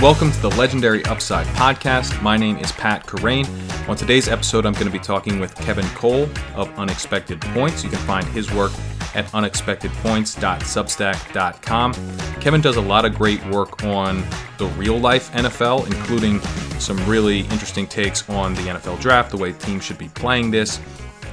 Welcome to the Legendary Upside podcast. My name is Pat Kerrane. On today's episode, I'm going to be talking with Kevin Cole of Unexpected Points. You can find his work at unexpectedpoints.substack.com. Kevin does a lot of great work on the real life NFL, including some really interesting takes on the NFL draft, the way teams should be playing this,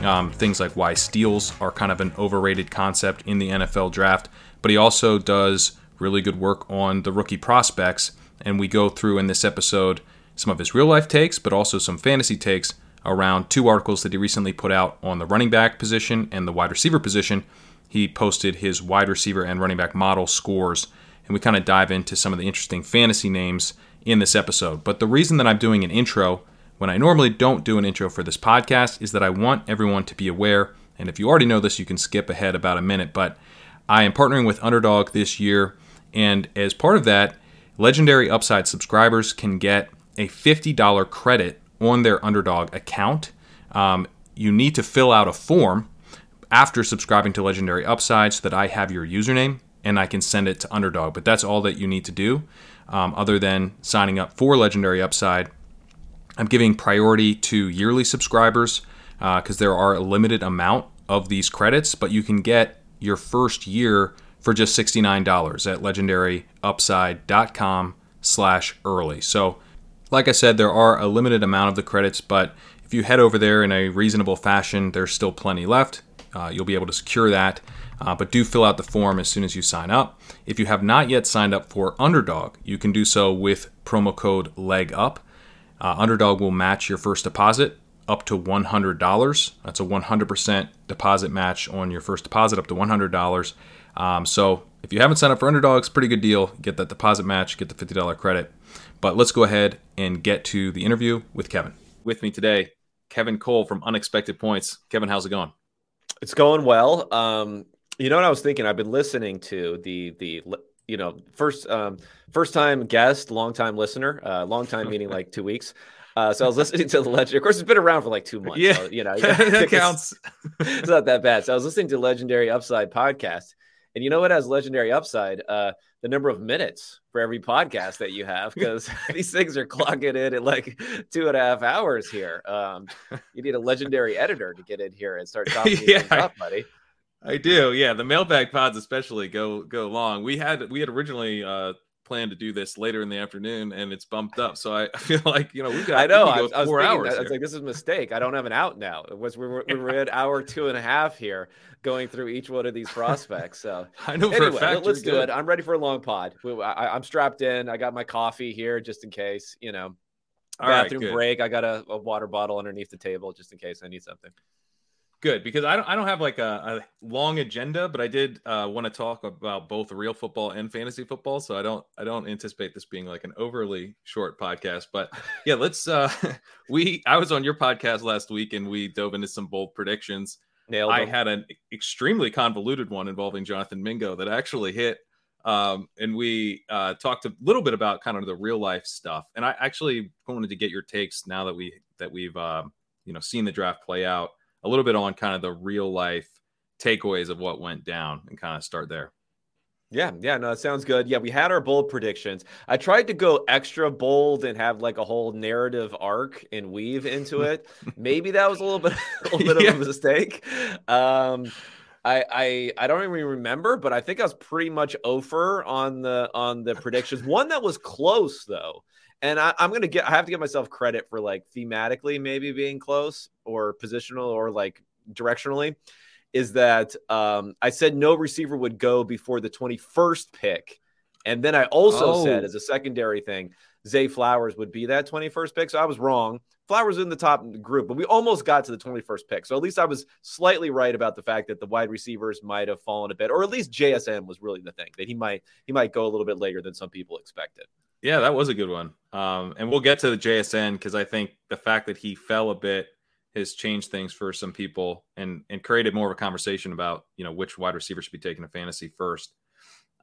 um, things like why steals are kind of an overrated concept in the NFL draft. But he also does really good work on the rookie prospects and we go through in this episode some of his real life takes, but also some fantasy takes around two articles that he recently put out on the running back position and the wide receiver position. He posted his wide receiver and running back model scores, and we kind of dive into some of the interesting fantasy names in this episode. But the reason that I'm doing an intro when I normally don't do an intro for this podcast is that I want everyone to be aware. And if you already know this, you can skip ahead about a minute. But I am partnering with Underdog this year. And as part of that, Legendary Upside subscribers can get a $50 credit on their Underdog account. Um, you need to fill out a form after subscribing to Legendary Upside so that I have your username and I can send it to Underdog. But that's all that you need to do, um, other than signing up for Legendary Upside. I'm giving priority to yearly subscribers because uh, there are a limited amount of these credits, but you can get your first year for just $69 at legendaryupside.com slash early. So like I said, there are a limited amount of the credits, but if you head over there in a reasonable fashion, there's still plenty left. Uh, you'll be able to secure that. Uh, but do fill out the form as soon as you sign up. If you have not yet signed up for Underdog, you can do so with promo code LEGUP. Uh, Underdog will match your first deposit up to $100. That's a 100% deposit match on your first deposit up to $100. Um, so if you haven't signed up for Underdogs, pretty good deal. Get that deposit match, get the $50 credit. But let's go ahead and get to the interview with Kevin. With me today, Kevin Cole from Unexpected Points. Kevin, how's it going? It's going well. Um, you know what I was thinking? I've been listening to the the you know first um, first time guest, long time listener, uh, long time meaning like two weeks. Uh, so I was listening to the legend. Of course, it's been around for like two months. Yeah, so, you know that counts. it's not that bad. So I was listening to Legendary Upside podcast, and you know what has legendary upside? Uh, the number of minutes for every podcast that you have, because these things are clocking in at like two and a half hours here. Um, you need a legendary editor to get in here and start chopping yeah, up, buddy. I do, yeah. The mailbag pods especially go go long. We had we had originally uh, planned to do this later in the afternoon, and it's bumped up. So I, feel like you know we got. I know. I, I, was four hours. That, I was like, this is a mistake. I don't have an out now. It was we were, we were at hour two and a half here, going through each one of these prospects. So I know anyway, for a fact. Let's do good. it. I'm ready for a long pod. I, am strapped in. I got my coffee here just in case. You know. All bathroom right, break. I got a, a water bottle underneath the table just in case I need something good because I don't I don't have like a, a long agenda, but I did uh, want to talk about both real football and fantasy football. So I don't I don't anticipate this being like an overly short podcast. But yeah, let's uh we I was on your podcast last week and we dove into some bold predictions. Nailed I had an extremely convoluted one involving Jonathan Mingo that actually hit. Um, and we uh, talked a little bit about kind of the real life stuff. And I actually wanted to get your takes now that we that we've uh, you know seen the draft play out a little bit on kind of the real life takeaways of what went down and kind of start there. Yeah, yeah, no, it sounds good. Yeah, we had our bold predictions. I tried to go extra bold and have like a whole narrative arc and weave into it. Maybe that was a little bit, a little bit yeah. of a mistake. Um, I, I I don't even remember, but I think I was pretty much over on the on the predictions. One that was close though, and I, am gonna get I have to give myself credit for like thematically maybe being close or positional or like directionally is that um, I said no receiver would go before the 21st pick. And then I also oh. said as a secondary thing, Zay Flowers would be that 21st pick. So I was wrong. Flowers in the top group, but we almost got to the 21st pick. So at least I was slightly right about the fact that the wide receivers might have fallen a bit, or at least JSN was really the thing that he might he might go a little bit later than some people expected. Yeah, that was a good one. Um, and we'll get to the JSN because I think the fact that he fell a bit has changed things for some people and and created more of a conversation about you know which wide receiver should be taken to fantasy first.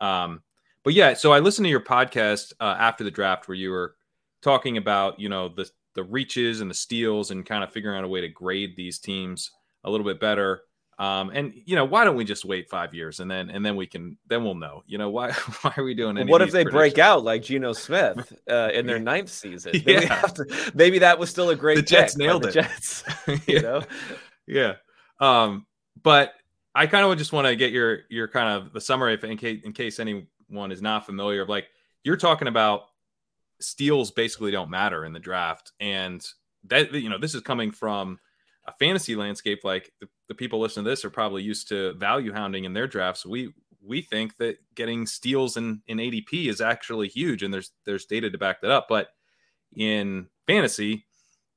Um, but yeah, so I listened to your podcast uh, after the draft where you were talking about you know the the reaches and the steals and kind of figuring out a way to grade these teams a little bit better. Um, and you know, why don't we just wait five years and then and then we can then we'll know. You know, why why are we doing? Any what if they break out like Geno Smith uh, in their ninth season? Yeah. To, maybe that was still a great. The Jets nailed it. Jets, you know. Yeah. Um, but I kind of just want to get your your kind of the summary if in case in case anyone is not familiar. of Like you're talking about steals basically don't matter in the draft, and that you know this is coming from a fantasy landscape like the, the people listening to this are probably used to value hounding in their drafts. We we think that getting steals in in ADP is actually huge, and there's there's data to back that up. But in fantasy,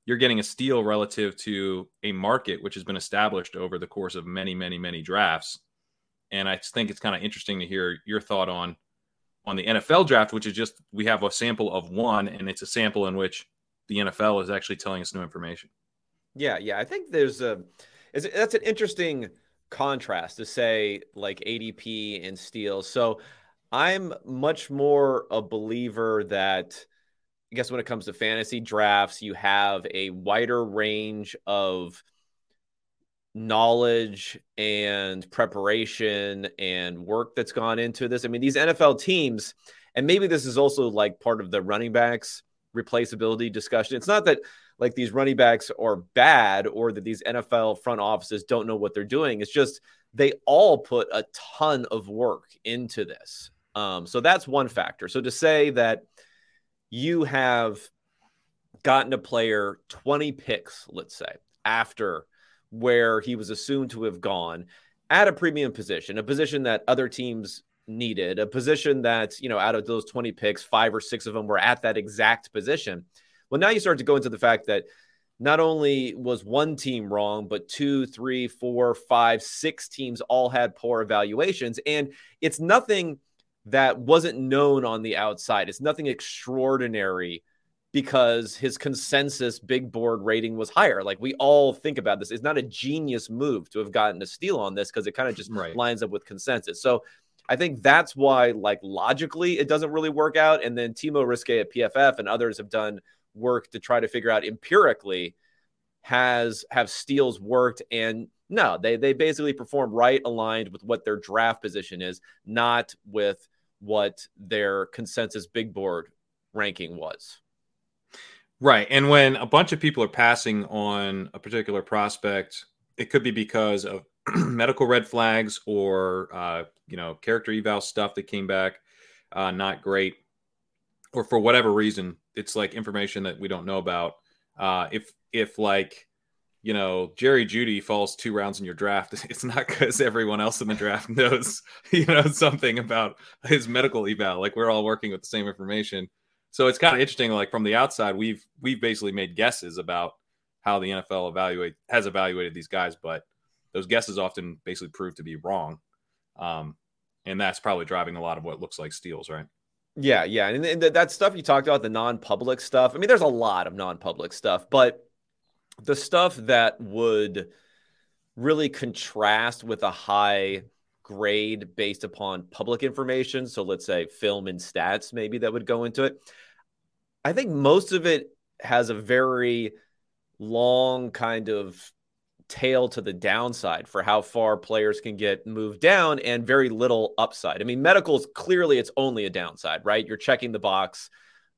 you're getting a steal relative to a market which has been established over the course of many, many, many drafts. And I think it's kind of interesting to hear your thought on on the NFL draft, which is just we have a sample of one, and it's a sample in which the NFL is actually telling us new information. Yeah, yeah, I think there's a that's an interesting contrast to say like ADP and steals. So I'm much more a believer that I guess when it comes to fantasy drafts, you have a wider range of knowledge and preparation and work that's gone into this. I mean, these NFL teams, and maybe this is also like part of the running backs replaceability discussion. It's not that like these running backs are bad or that these NFL front offices don't know what they're doing. It's just they all put a ton of work into this. Um, so that's one factor. So to say that you have gotten a player 20 picks, let's say, after where he was assumed to have gone at a premium position, a position that other teams needed, a position that, you know, out of those 20 picks, five or six of them were at that exact position. Well, now you start to go into the fact that not only was one team wrong, but two, three, four, five, six teams all had poor evaluations. And it's nothing that wasn't known on the outside. It's nothing extraordinary because his consensus big board rating was higher. Like we all think about this. It's not a genius move to have gotten a steal on this because it kind of just right. lines up with consensus. So I think that's why, like logically, it doesn't really work out. And then Timo Riske at PFF and others have done work to try to figure out empirically has have steals worked and no they they basically perform right aligned with what their draft position is not with what their consensus big board ranking was. Right. And when a bunch of people are passing on a particular prospect, it could be because of medical red flags or, uh, you know, character eval stuff that came back uh, not great, or for whatever reason, it's like information that we don't know about. Uh, if, if like, you know, Jerry Jeudy falls two rounds in your draft, it's not because everyone else in the draft knows, you know, something about his medical eval. Like we're all working with the same information. So it's kind of interesting. Like from the outside, we've we've basically made guesses about how the NFL evaluate has evaluated these guys, but those guesses often basically prove to be wrong. Um, and that's probably driving a lot of what looks like steals, right? Yeah, yeah, and that stuff you talked about, the non-public stuff. I mean, there's a lot of non-public stuff, but the stuff that would really contrast with a high grade based upon public information. So let's say film and stats, maybe that would go into it. I think most of it has a very long kind of tail to the downside for how far players can get moved down and very little upside. I mean, medicals clearly it's only a downside, right? You're checking the box.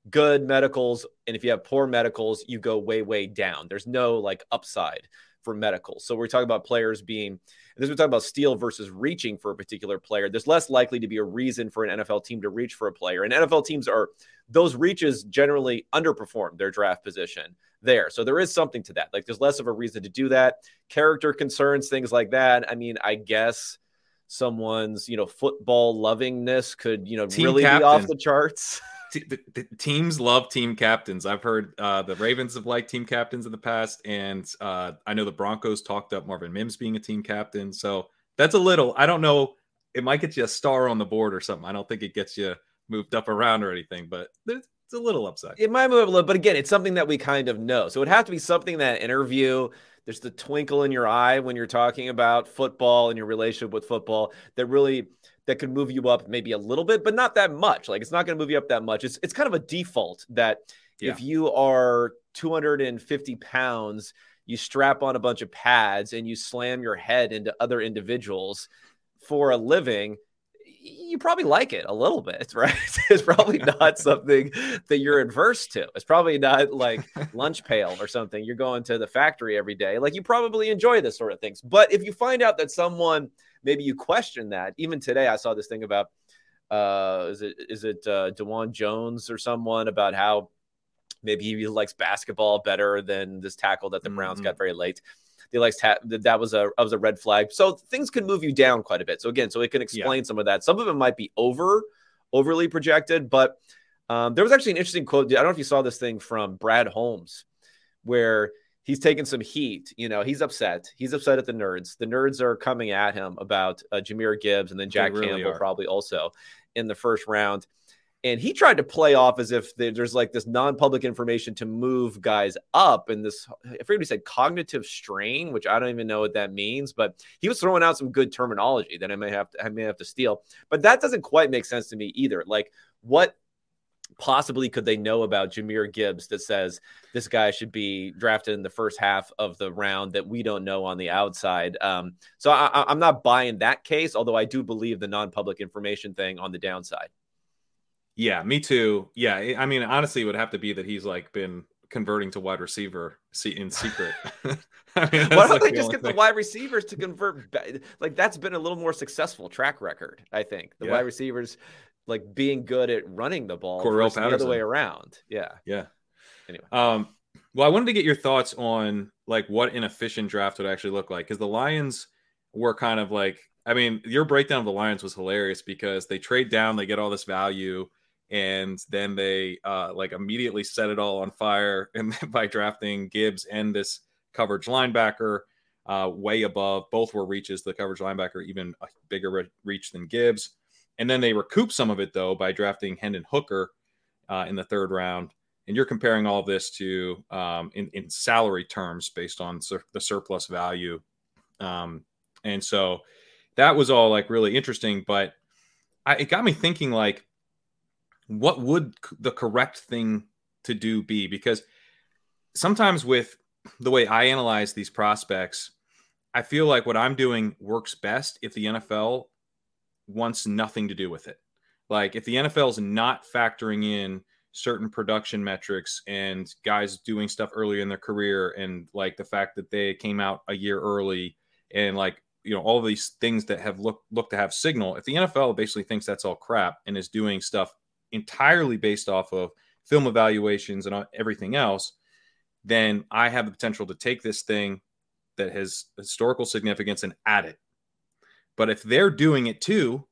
Good medicals and if you have poor medicals you go way way down. There's no like upside for medicals. So we're talking about players being this we're talking about steal versus reaching for a particular player. There's less likely to be a reason for an nfl team to reach for a player. And nfl teams are those reaches generally underperform their draft position there so there is something to that like there's less of a reason to do that character concerns things like that i mean i guess someone's you know football lovingness could you know Team really captain. be off the charts the, the teams love team captains. I've heard uh, the Ravens have liked team captains in the past, and uh, I know the Broncos talked up Marvin Mims being a team captain. So that's a little. I don't know. It might get you a star on the board or something. I don't think it gets you moved up around or anything, but it's a little upside. It might move up a little, but again, it's something that we kind of know. So it would have to be something that interview. There's the twinkle in your eye when you're talking about football and your relationship with football that really that could move you up maybe a little bit, but not that much. Like it's not going to move you up that much. It's it's kind of a default that yeah. if you are 250 pounds, you strap on a bunch of pads and you slam your head into other individuals for a living, you probably like it a little bit, right? it's probably not something that you're adverse to. It's probably not like lunch pail or something. You're going to the factory every day. Like you probably enjoy this sort of things. But if you find out that someone maybe you question that, even today I saw this thing about uh is it is it uh Dawand Jones or someone about how maybe he likes basketball better than this tackle that the Browns mm-hmm. got very late they like ta- that was a that was a red flag. So things can move you down quite a bit. So again, so it can explain yeah. some of that. Some of it might be over overly projected, but um, there was actually an interesting quote. I don't know if you saw this thing from Brad Holmes, where he's taking some heat. You know, he's upset. He's upset at the nerds. The nerds are coming at him about uh, Jahmyr Gibbs and then Jack really Campbell are. probably also in the first round and he tried to play off as if there's like this non-public information to move guys up and this i forget he said cognitive strain which i don't even know what that means but he was throwing out some good terminology that i may have to i may have to steal but that doesn't quite make sense to me either like what possibly could they know about Jahmyr Gibbs that says this guy should be drafted in the first half of the round that we don't know on the outside? Um, so I, I'm not buying that case, although I do believe the non-public information thing on the downside. Yeah, me too. Yeah, I mean, honestly, it would have to be that he's like been converting to wide receiver in secret. I mean, Why don't like they the just get thing. the wide receivers to convert? Like that's been a little more successful track record. I think the yeah. wide receivers like being good at running the ball. The other way around. Yeah. Yeah. Anyway. Um. Well, I wanted to get your thoughts on like what an efficient draft would actually look like because the Lions were kind of like. I mean, your breakdown of the Lions was hilarious because they trade down, they get all this value and then they uh, like immediately set it all on fire and by drafting Gibbs and this coverage linebacker uh, way above. Both were reaches. The coverage linebacker even a bigger re- reach than Gibbs, and then they recoup some of it though by drafting Hendon Hooker uh, in the third round. And you're comparing all this to um, in, in salary terms based on sur- the surplus value, um, and so that was all like really interesting. But I, it got me thinking like what would the correct thing to do be? Because sometimes with the way I analyze these prospects, I feel like what I'm doing works best if the NFL wants nothing to do with it. Like if the NFL is not factoring in certain production metrics and guys doing stuff early in their career and like the fact that they came out a year early and like you know all these things that have looked look to have signal if the NFL basically thinks that's all crap and is doing stuff entirely based off of film evaluations and everything else, then I have the potential to take this thing that has historical significance and add it. But if they're doing it too,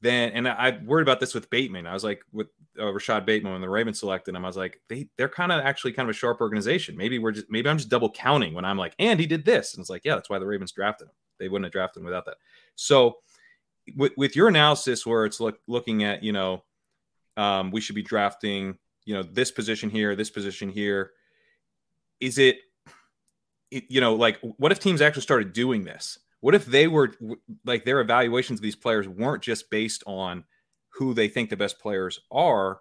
then and I worried about this with Bateman. I was like with uh, Rashod Bateman when the Ravens selected him. I was like, they they're kind of actually kind of a sharp organization. Maybe we're just maybe I'm just double counting when I'm like, and he did this, and it's like, yeah, that's why the Ravens drafted him. They wouldn't have drafted him without that. So with with your analysis, where it's look, looking at you know um, we should be drafting, you know, this position here, this position here. Is it, it, you know, like what if teams actually started doing this? What if they were like their evaluations of these players weren't just based on who they think the best players are,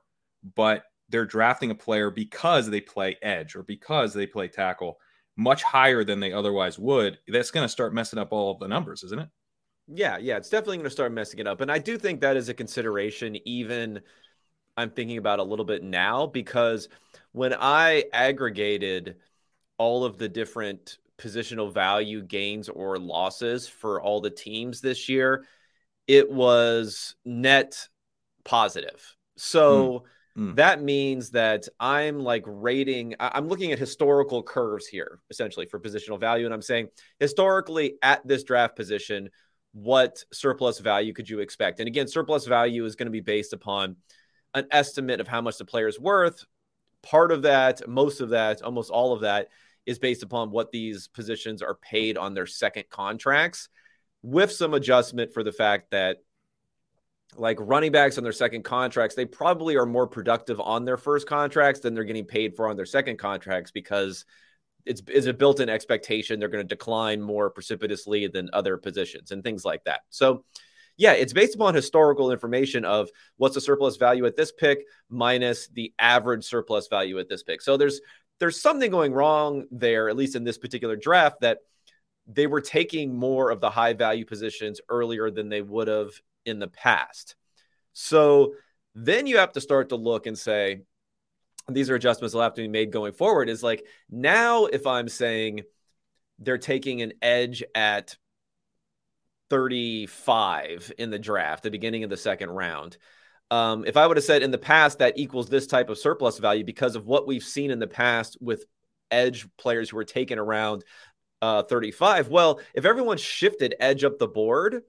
but they're drafting a player because they play edge or because they play tackle much higher than they otherwise would. That's going to start messing up all of the numbers, isn't it? Yeah, yeah, it's definitely going to start messing it up. And I do think that is a consideration even I'm thinking about a little bit now because when I aggregated all of the different positional value gains or losses for all the teams this year, it was net positive. So mm. Mm. that means that I'm like rating, I'm looking at historical curves here, essentially for positional value. And I'm saying historically at this draft position, what surplus value could you expect? And again, surplus value is going to be based upon an estimate of how much the player is worth. Part of that, most of that, almost all of that is based upon what these positions are paid on their second contracts, with some adjustment for the fact that like running backs on their second contracts, they probably are more productive on their first contracts than they're getting paid for on their second contracts because it's, it's a built-in expectation they're going to decline more precipitously than other positions and things like that. So yeah, it's based upon historical information of what's the surplus value at this pick minus the average surplus value at this pick. So there's there's something going wrong there, at least in this particular draft, that they were taking more of the high value positions earlier than they would have in the past. So then you have to start to look and say, these are adjustments that will have to be made going forward. Is like now, if I'm saying they're taking an edge at 35 in the draft, the beginning of the second round. Um, if I would have said in the past that equals this type of surplus value because of what we've seen in the past with edge players who were taken around uh, 35, well, if everyone shifted edge up the board,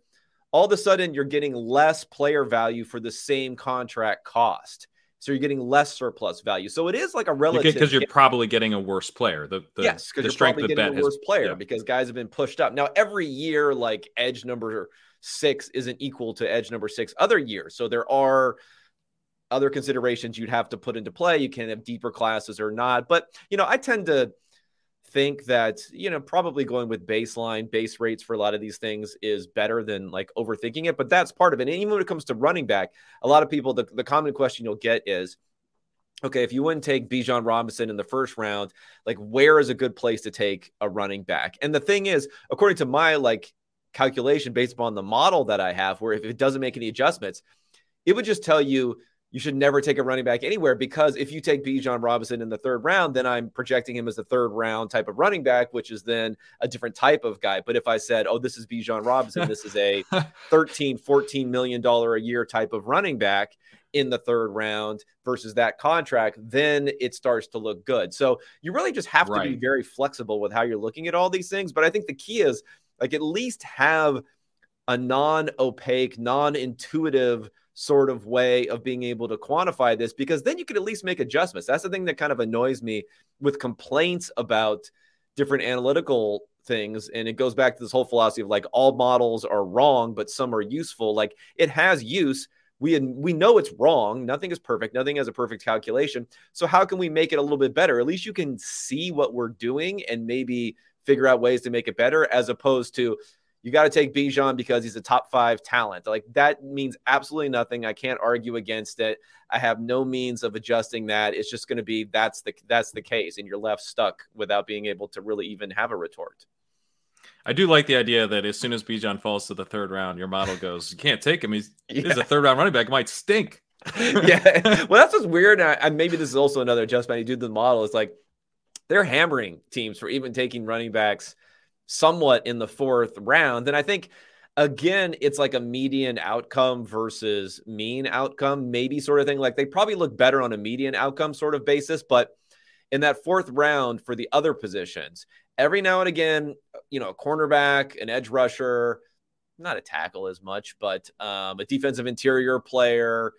all of a sudden you're getting less player value for the same contract cost. So you're getting less surplus value. So it is like a relative because you're probably getting a worse player. The, the yes, because you're probably getting a worse has, player yeah. because guys have been pushed up. Now every year, like edge number six isn't equal to edge number six other years. So there are other considerations you'd have to put into play. You can have deeper classes or not. But you know, I tend to think that you know probably going with baseline base rates for a lot of these things is better than like overthinking it but that's part of it and even when it comes to running back a lot of people the, the common question you'll get is okay if you wouldn't take Bijan Robinson in the first round like where is a good place to take a running back? And the thing is according to my like calculation based upon the model that I have where if it doesn't make any adjustments it would just tell you you should never take a running back anywhere because if you take Bijan Robinson in the third round, then I'm projecting him as a third round type of running back, which is then a different type of guy. But if I said, oh, this is Bijan Robinson, this is a 13, 14 million dollar a year type of running back in the third round versus that contract, then it starts to look good. So you really just have right. to be very flexible with how you're looking at all these things. But I think the key is like at least have a non opaque, non intuitive sort of way of being able to quantify this because then you could at least make adjustments. That's the thing that kind of annoys me with complaints about different analytical things. And it goes back to this whole philosophy of like all models are wrong but some are useful. Like it has use. We we know it's wrong. Nothing is perfect. Nothing has a perfect calculation. So how can we make it a little bit better? At least you can see what we're doing and maybe figure out ways to make it better as opposed to you got to take Bijan because he's a top five talent. Like that means absolutely nothing. I can't argue against it. I have no means of adjusting that. It's just going to be that's the that's the case, and you're left stuck without being able to really even have a retort. I do like the idea that as soon as Bijan falls to the third round, your model goes, "You can't take him. He's, yeah. he's a third round running back. It might stink." yeah, well, that's what's weird. And maybe this is also another adjustment you do to the model. Is like they're hammering teams for even taking running backs somewhat in the fourth round. And I think again, it's like a median outcome versus mean outcome, maybe sort of thing. Like they probably look better on a median outcome sort of basis, but in that fourth round for the other positions, every now and again, you know, a cornerback, an edge rusher, not a tackle as much, but um, a defensive interior player,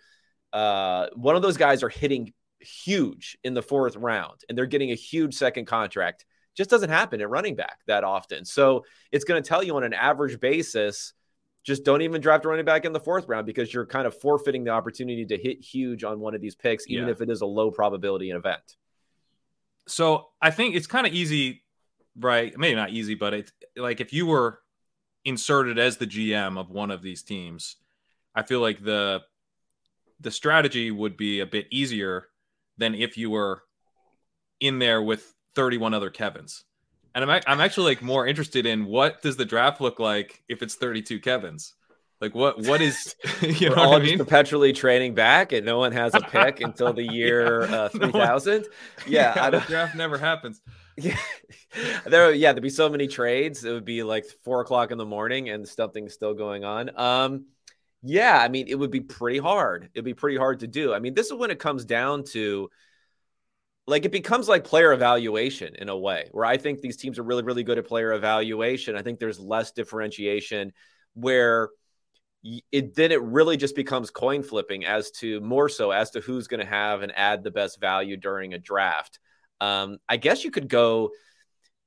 uh, one of those guys are hitting huge in the fourth round and they're getting a huge second contract just doesn't happen at running back that often. So it's going to tell you on an average basis, just don't even draft a running back in the fourth round because you're kind of forfeiting the opportunity to hit huge on one of these picks, even yeah. if it is a low probability event. So I think it's kind of easy, right? Maybe not easy, but it's like if you were inserted as the GM of one of these teams, I feel like the the strategy would be a bit easier than if you were in there with 31 other Kevins. And I'm, I'm actually like more interested in what does the draft look like if it's 32 Kevins? Like what what is you know all I mean? perpetually trading back and no one has a pick until the year yeah. uh, 3000. No yeah, yeah the draft never happens. Yeah, there yeah there'd be so many trades. It would be like four o'clock in the morning and something's still going on. Um, yeah, I mean it would be pretty hard. It'd be pretty hard to do. I mean this is when it comes down to like it becomes like player evaluation in a way where I think these teams are really, really good at player evaluation. I think there's less differentiation where it then it really just becomes coin flipping as to more so as to who's going to have and add the best value during a draft. Um, I guess you could go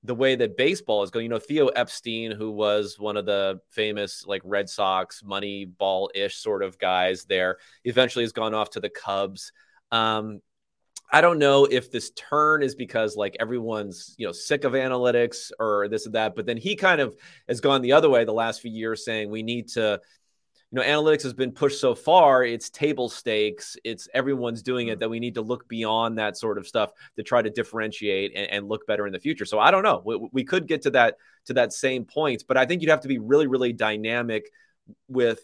the way that baseball is going. You know, Theo Epstein, who was one of the famous like Red Sox money ball ish sort of guys there, eventually has gone off to the Cubs. Um, I don't know if this turn is because like everyone's you know sick of analytics or this and that, but then he kind of has gone the other way the last few years, saying we need to you know, analytics has been pushed so far, it's table stakes, it's everyone's doing it mm. that we need to look beyond that sort of stuff to try to differentiate and, and look better in the future. So I don't know. We, we could get to that to that same point, but I think you'd have to be really, really dynamic with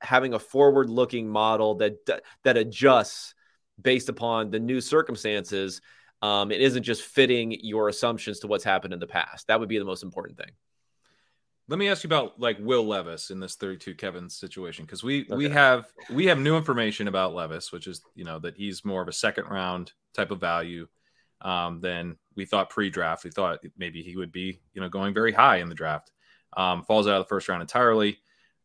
having a forward-looking model that that adjusts based upon the new circumstances. Um, it isn't just fitting your assumptions to what's happened in the past. That would be the most important thing. Let me ask you about like Will Levis in this 32 Kevin situation because we okay. we have we have new information about Levis, which is you know that he's more of a second round type of value um, than we thought pre-draft. We thought maybe he would be you know going very high in the draft. Um, falls out of the first round entirely,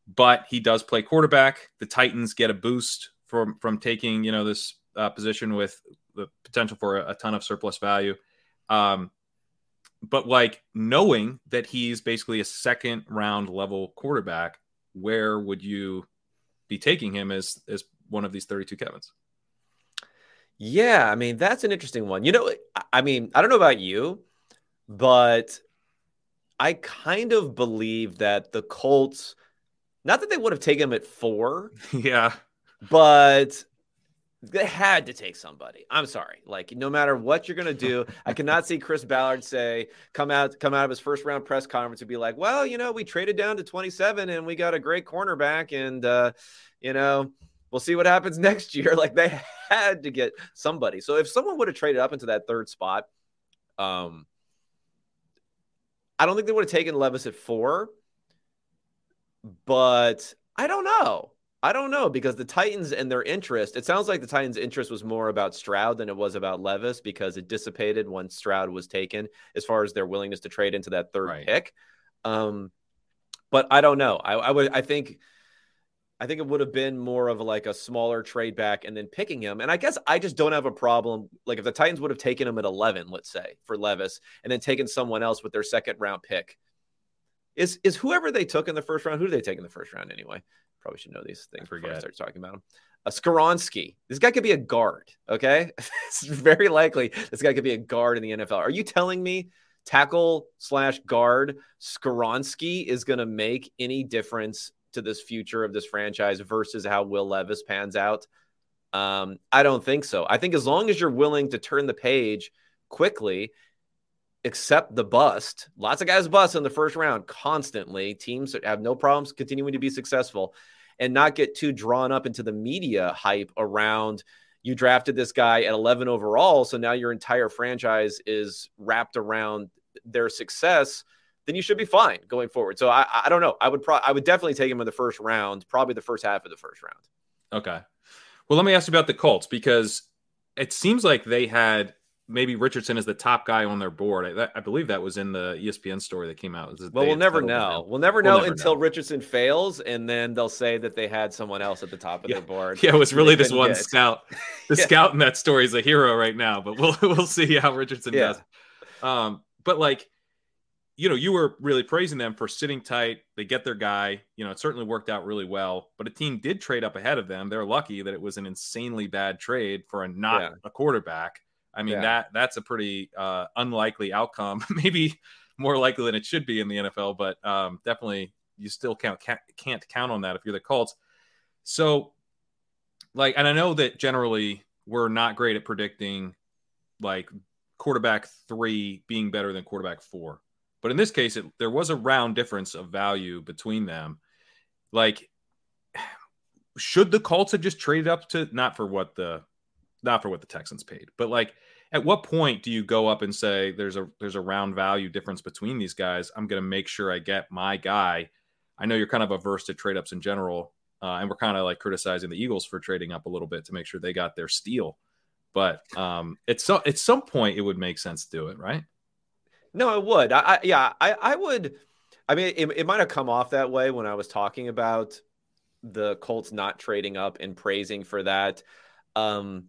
but he does play quarterback. The Titans get a boost from from taking you know this uh, position with the potential for a, a ton of surplus value. Um, but like knowing that he's basically a second round level quarterback, where would you be taking him as as one of these 32 Kevins? Yeah, I mean, that's an interesting one. You know, I mean, I don't know about you, but I kind of believe that the Colts, not that they would have taken him at four. Yeah. But they had to take somebody. I'm sorry. Like no matter what you're gonna do, I cannot see Chris Ballard say come out come out of his first round press conference and be like, well, you know, we traded down to 27 and we got a great cornerback, and uh, you know, we'll see what happens next year. Like they had to get somebody. So if someone would have traded up into that third spot, um, I don't think they would have taken Levis at four, but I don't know. I don't know because the Titans and their interest, it sounds like the Titans' interest was more about Stroud than it was about Levis because it dissipated once Stroud was taken as far as their willingness to trade into that third right. pick. Um, but I don't know. I, I, would, I think, I think it would have been more of like a smaller trade back and then picking him. And I guess I just don't have a problem. Like if the Titans would have taken him at 11, let's say for Levis, and then taken someone else with their second round pick, is is whoever they took in the first round? Who did they take in the first round anyway? Probably should know these things before I start talking about them. A uh, This guy could be a guard. Okay, it's very likely this guy could be a guard in the NFL. Are you telling me tackle slash guard Skoronski is going to make any difference to this future of this franchise versus how Will Levis pans out? Um, I don't think so. I think as long as you're willing to turn the page quickly, accept the bust. Lots of guys bust in the first round constantly. Teams have no problems continuing to be successful and not get too drawn up into the media hype around you drafted this guy at 11 overall. So now your entire franchise is wrapped around their success. Then you should be fine going forward. So I, I don't know. I would pro- I would definitely take him in the first round, probably the first half of the first round. Okay. Well, let me ask you about the Colts because it seems like they had maybe Richardson is the top guy on their board. I, I, believe that was in the ESPN story that came out. Well, we'll never know. We'll never know we'll never until know. Richardson fails, and then they'll say that they had someone else at the top of yeah. their board. Yeah, it was really this one get. scout. The yeah. scout in that story is a hero right now, but we'll we'll see how Richardson yeah. does. Um, but like, you know, you were really praising them for sitting tight. They get their guy. You know, it certainly worked out really well. But a team did trade up ahead of them. They're lucky that it was an insanely bad trade for a not a quarterback I mean yeah. that that's a pretty uh, unlikely outcome. Maybe more likely than it should be in the NFL, but um, definitely you still can't can't count on that if you're the Colts. So, like, and I know that generally we're not great at predicting like quarterback three being better than quarterback four, but in this case, it, there was a round difference of value between them. Like, should the Colts have just traded up to not for what the not for what the Texans paid, but like at what point do you go up and say there's a there's a round value difference between these guys? I'm going to make sure I get my guy. I know you're kind of averse to trade ups in general, uh, and we're kind of like criticizing the Eagles for trading up a little bit to make sure they got their steal. But um, at some at some point, it would make sense to do it, right? No, it would. I, I yeah, I, I would. I mean, it, it might have come off that way when I was talking about the Colts not trading up and praising for that. Um,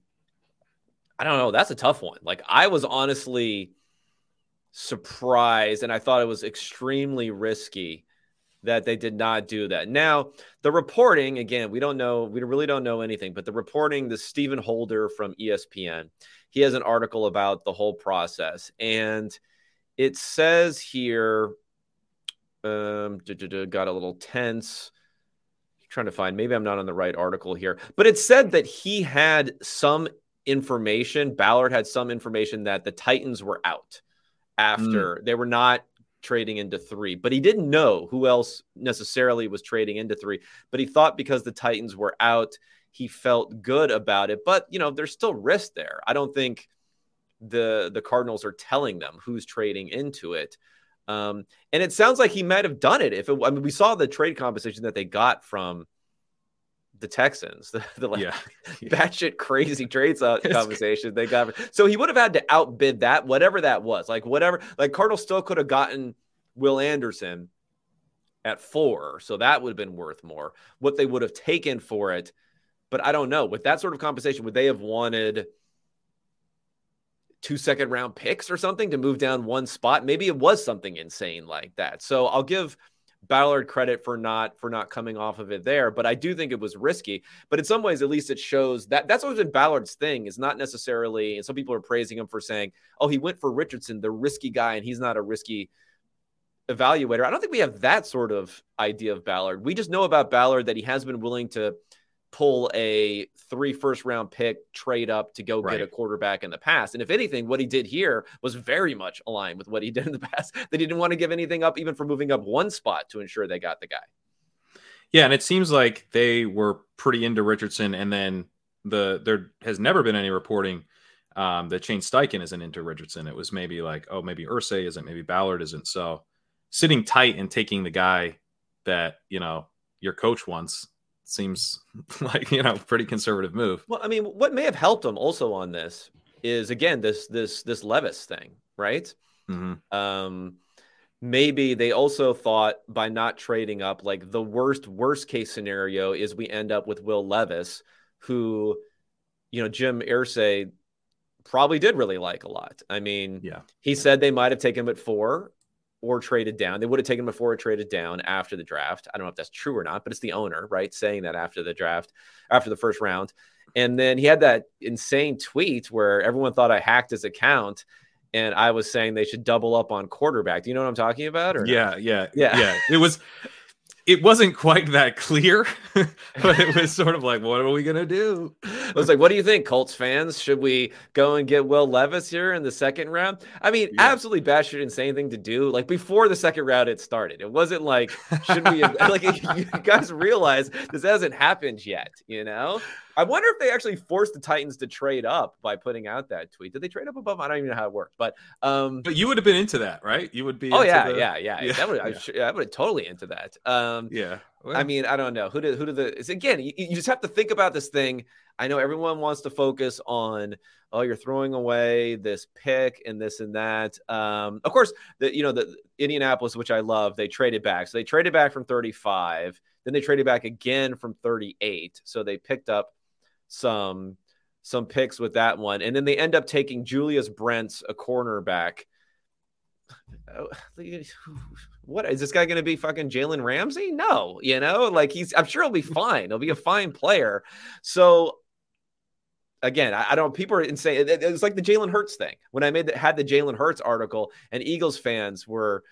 I don't know. That's a tough one. Like I was honestly surprised and I thought it was extremely risky that they did not do that. Now, the reporting, again, we don't know, we really don't know anything, but the reporting, the Stephen Holder from ESPN, he has an article about the whole process. And it says here, um, got a little tense. trying to find maybe I'm not on the right article here, but it said that he had some information. Ballard had some information that the Titans were out after mm. they were not trading into three, but he didn't know who else necessarily was trading into three. But he thought because the Titans were out, he felt good about it. But you know, there's still risk there. I don't think the the Cardinals are telling them who's trading into it. Um, and it sounds like he might have done it. If it, I mean, we saw the trade compensation that they got from the Texans, the, the like yeah. batshit crazy trades conversation they got. So he would have had to outbid that, whatever that was. Like whatever, like Cardinals still could have gotten Will Anderson at four, so that would have been worth more. What they would have taken for it, but I don't know. With that sort of compensation, would they have wanted? two second round picks or something to move down one spot. Maybe it was something insane like that. So I'll give Ballard credit for not for not coming off of it there, but I do think it was risky. But in some ways, at least it shows that that's always been Ballard's thing. Is not necessarily, and some people are praising him for saying, "Oh, he went for Richardson, the risky guy, and he's not a risky." evaluator. I don't think we have that sort of idea of Ballard. We just know about Ballard that he has been willing to pull a three first round pick trade up to go right. get a quarterback in the past. And if anything, what he did here was very much aligned with what he did in the past. He didn't want to give anything up, even for moving up one spot to ensure they got the guy. Yeah, and it seems like they were pretty into Richardson, and then the there has never been any reporting um, that Shane Steichen isn't into Richardson. It was maybe like, oh, maybe Irsay isn't, maybe Ballard isn't. So sitting tight and taking the guy that you know your coach wants seems like you know pretty conservative move. Well, I mean, what may have helped him also on this is again this this this Levis thing, right? Mm-hmm. Um, maybe they also thought by not trading up, like the worst worst case scenario is we end up with Will Levis, who, you know, Jim Irsay probably did really like a lot. I mean, yeah, he said they might have taken him at four or traded down. They would have taken him before or traded down after the draft. I don't know if that's true or not, but it's the owner, right? Saying that after the draft, after the first round. And then he had that insane tweet where everyone thought I hacked his account and I was saying they should double up on quarterback. Do you know what I'm talking about? Or yeah, yeah, yeah, yeah. It was it wasn't quite that clear, but it was sort of like, what are we gonna do? I was like, what do you think, Colts fans? Should we go and get Will Levis here in the second round? I mean, yeah. absolutely batshit insane thing to do. Like before the second round it started, it wasn't like, should we? like you guys realize this hasn't happened yet, you know? I wonder if they actually forced the Titans to trade up by putting out that tweet. Did they trade up above? I don't even know how it worked, but um, but you would have been into that, right? You would be. Oh yeah, the, yeah, yeah, yeah. That would, yeah. I, I would have totally into that. Um, yeah. Well, I mean, I don't know who did who did the. It's, again, you, you just have to think about this thing. I know everyone wants to focus on oh you're throwing away this pick and this and that. Um, of course, the you know the Indianapolis, which I love, they traded back. So they traded back from 35, then they traded back again from 38. So they picked up some some picks with that one, and then they end up taking Julius Brents, a cornerback. What is this guy going to be? Fucking Jalen Ramsey? No, you know, like he's. I'm sure he'll be fine. He'll be a fine player. So again, I, don't. People are insane. It, it's like the Jalen Hurts thing. When I made the, had the Jalen Hurts article, and Eagles fans were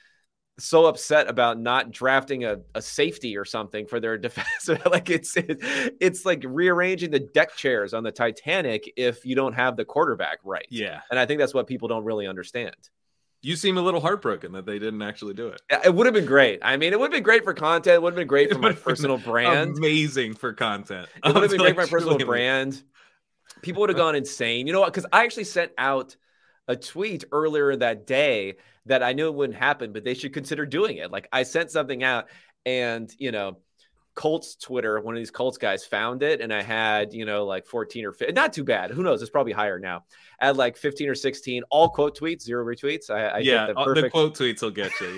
so upset about not drafting a, a safety or something for their defense. like it's it, it's like rearranging the deck chairs on the Titanic if you don't have the quarterback right. Yeah. And I think that's what people don't really understand. You seem a little heartbroken that they didn't actually do it. It would have been great. I mean, it would have been great for content. It would have been great for my personal brand. Amazing for content. It would have been great for my personal brand. People would have gone insane. You know what? Because I actually sent out a tweet earlier that day that I knew it wouldn't happen, but they should consider doing it. Like I sent something out and, you know, Colts Twitter, one of these Colts guys found it, and I had, you know, like 14 or 15, not too bad. Who knows? It's probably higher now. I had like 15 or 16, all quote tweets, zero retweets. I, I yeah, the, perfect, the, quote tweets will get you.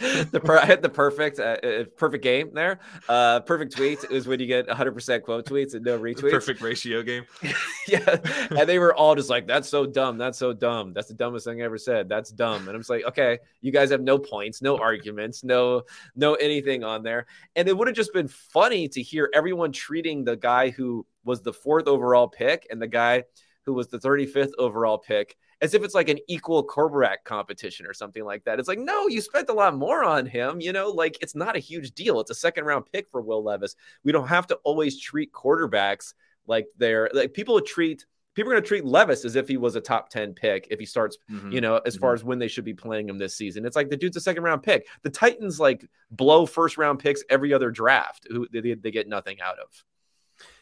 Yeah. the per, I hit the perfect, uh, uh, perfect game there. Uh, perfect tweets is when you get 100% quote tweets and no retweets. Perfect ratio game. yeah. And they were all just like, that's so dumb. That's so dumb. That's the dumbest thing I ever said. That's dumb. And I'm just like, okay, you guys have no points, no arguments, no, no anything on there. And it would have just been funny to hear everyone treating the guy who was the fourth overall pick and the guy who was the 35th overall pick as if it's like an equal quarterback competition or something like that. It's like, no, you spent a lot more on him. You know, like it's not a huge deal. It's a second round pick for Will Levis. We don't have to always treat quarterbacks like they're like people treat people are going to treat Levis as if he was a top 10 pick if he starts, mm-hmm. you know, as mm-hmm. far as when they should be playing him this season. It's like the dude's a second round pick. The Titans like blow first round picks every other draft who they, they get nothing out of.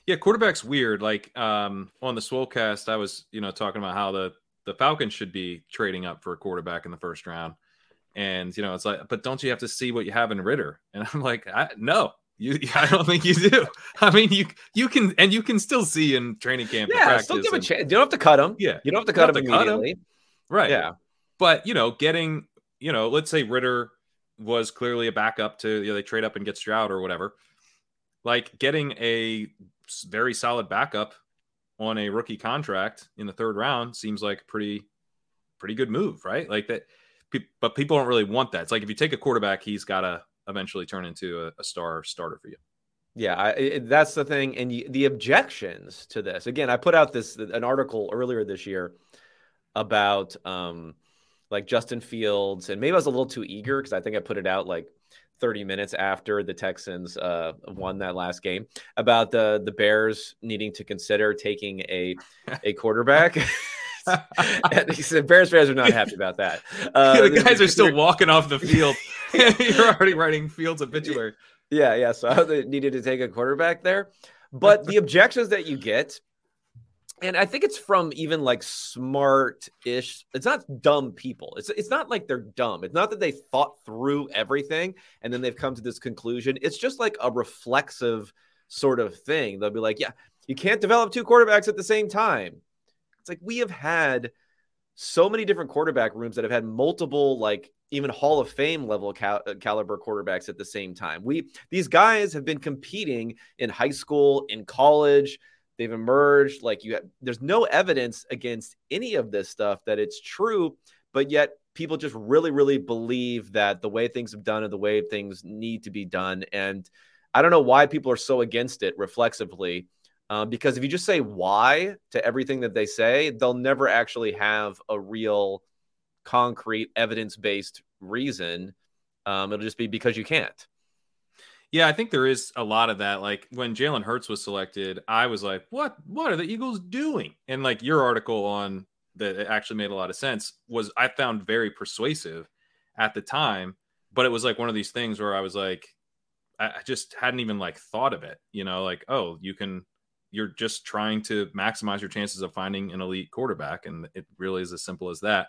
Yeah, quarterback's weird. Like um, on the Swolecast, I was, you know, talking about how the the Falcons should be trading up for a quarterback in the first round. And you know, it's like, but don't you have to see what you have in Ridder? And I'm like, I, no, you, I don't think you do. I mean, you you can, and you can still see in training camp. Yeah, still give and, a chance. You don't have to cut him. Yeah, you don't have to cut him immediately. Cut him. Right. Yeah, but you know, getting you know, let's say Ridder was clearly a backup to you know they trade up and get Stroud or whatever. Like getting a very solid backup on a rookie contract in the third round seems like pretty pretty good move, right? Like that. But people don't really want that. It's like if you take a quarterback, he's got to eventually turn into a, a star starter for you. Yeah, I, that's the thing. And the objections to this again, I put out this an article earlier this year about um, like Justin Fields, and maybe I was a little too eager because I think I put it out like 30 minutes after the Texans uh, won that last game about the the Bears needing to consider taking a a quarterback. he said Bears fans are not happy about that. Uh, the guys are still walking off the field. You're already writing Fields obituary. Yeah, yeah. So they needed to take a quarterback there, but the objections that you get, and I think it's from even like smart-ish. It's not dumb people. It's it's not like they're dumb. It's not that they thought through everything and then they've come to this conclusion. It's just like a reflexive sort of thing. They'll be like, yeah, you can't develop two quarterbacks at the same time. It's like we have had so many different quarterback rooms that have had multiple like even Hall of Fame level cal- uh, caliber quarterbacks at the same time. We these guys have been competing in high school, in college. They've emerged like you. Have, there's no evidence against any of this stuff that it's true, but yet people just really, really believe that the way things have done and the way things need to be done. And I don't know why people are so against it reflexively. Um, because if you just say why to everything that they say, they'll never actually have a real, concrete, evidence based reason. Um, it'll just be because you can't. Yeah, I think there is a lot of that. Like when Jalen Hurts was selected, I was like, "What? What are the Eagles doing?" And like your article on that actually made a lot of sense was I found very persuasive at the time, but it was like one of these things where I was like, I just hadn't even like thought of it. You know, like oh, you can you're just trying to maximize your chances of finding an elite quarterback, and it really is as simple as that.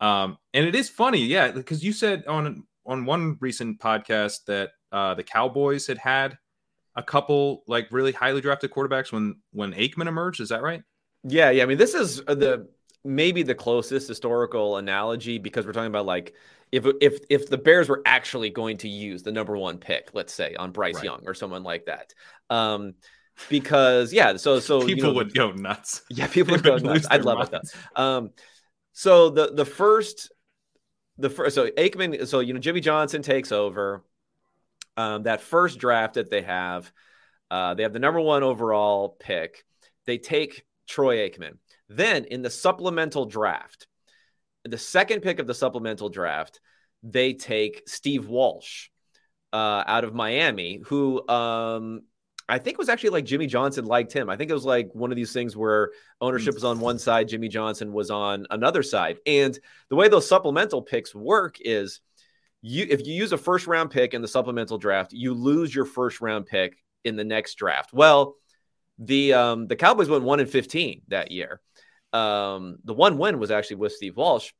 Um, and it is funny, yeah, because you said on on one recent podcast that uh, the Cowboys had had a couple like really highly drafted quarterbacks when when Aikman emerged. Is that right? Yeah, yeah. I mean, this is the maybe the closest historical analogy because we're talking about like if if if the Bears were actually going to use the number one pick, let's say on Bryce right. Young or someone like that. Um, because yeah, so so people you know, would go nuts. Yeah, people would go nuts. I'd love minds. it though. Um, so the the first the first so Aikman so you know Jimmy Johnson takes over. Um, that first draft that they have, uh, they have the number one overall pick. They take Troy Aikman. Then in the supplemental draft, the second pick of the supplemental draft, they take Steve Walsh uh, out of Miami, who um, I think it was actually like Jimmy Johnson liked him. I think it was like one of these things where ownership was on one side, Jimmy Johnson was on another side. And the way those supplemental picks work is you if you use a first round pick in the supplemental draft, you lose your first round pick in the next draft. Well, the um, the Cowboys went one in fifteen that year. Um, the one win was actually with Steve Walsh.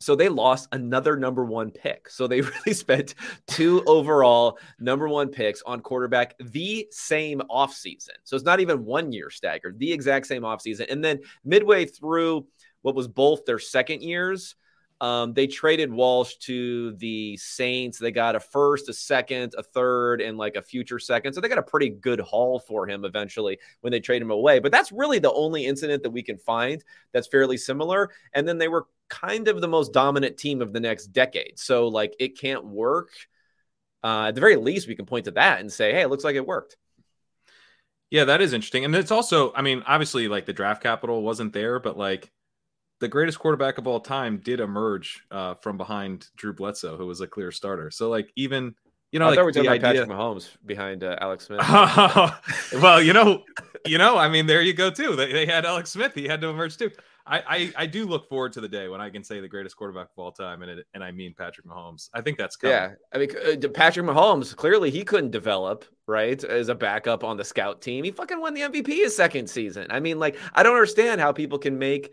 So they lost another number one pick. So they really spent two overall number one picks on quarterback the same offseason. So it's not even one year staggered, the exact same offseason. And then midway through what was both their second years, um, they traded Walsh to the Saints. They got a first, a second, a third, and like a future second. So they got a pretty good haul for him eventually when they trade him away. But that's really the only incident that we can find that's fairly similar. And then they were kind of the most dominant team of the next decade. So like it can't work. Uh, at the very least, we can point to that and say, hey, it looks like it worked. Yeah, that is interesting. And it's also, I mean, obviously, like the draft capital wasn't there, but like the greatest quarterback of all time did emerge uh, from behind Drew Bledsoe, who was a clear starter. So like even you know, I like thought we were the talking about idea. Patrick Mahomes behind uh, Alex Smith. well, you know, you know, I mean, there you go too. They, they had Alex Smith; he had to emerge too. I, I, I do look forward to the day when I can say the greatest quarterback of all time, and it, and I mean Patrick Mahomes. I think that's coming. Yeah, I mean uh, Patrick Mahomes clearly he couldn't develop right as a backup on the scout team. He fucking won the MVP his second season. I mean, like I don't understand how people can make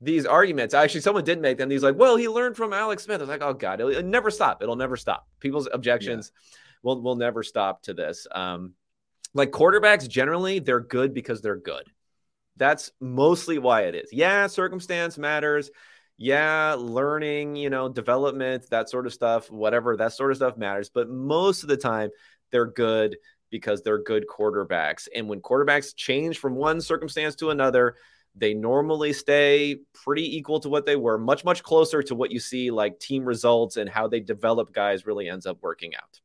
these arguments. Actually, someone did make them. He's like, well, he learned from Alex Smith. I was like, oh god, it'll, it'll never stop. It'll never stop. People's objections will will never stop to this. Um, like quarterbacks generally, they're good because they're good. That's mostly why it is. Yeah, circumstance matters yeah, learning, you know, development, that sort of stuff, whatever, that sort of stuff matters. But most of the time, they're good because they're good quarterbacks. And when quarterbacks change from one circumstance to another, they normally stay pretty equal to what they were, much, much closer to what you see like team results and how they develop guys really ends up working out.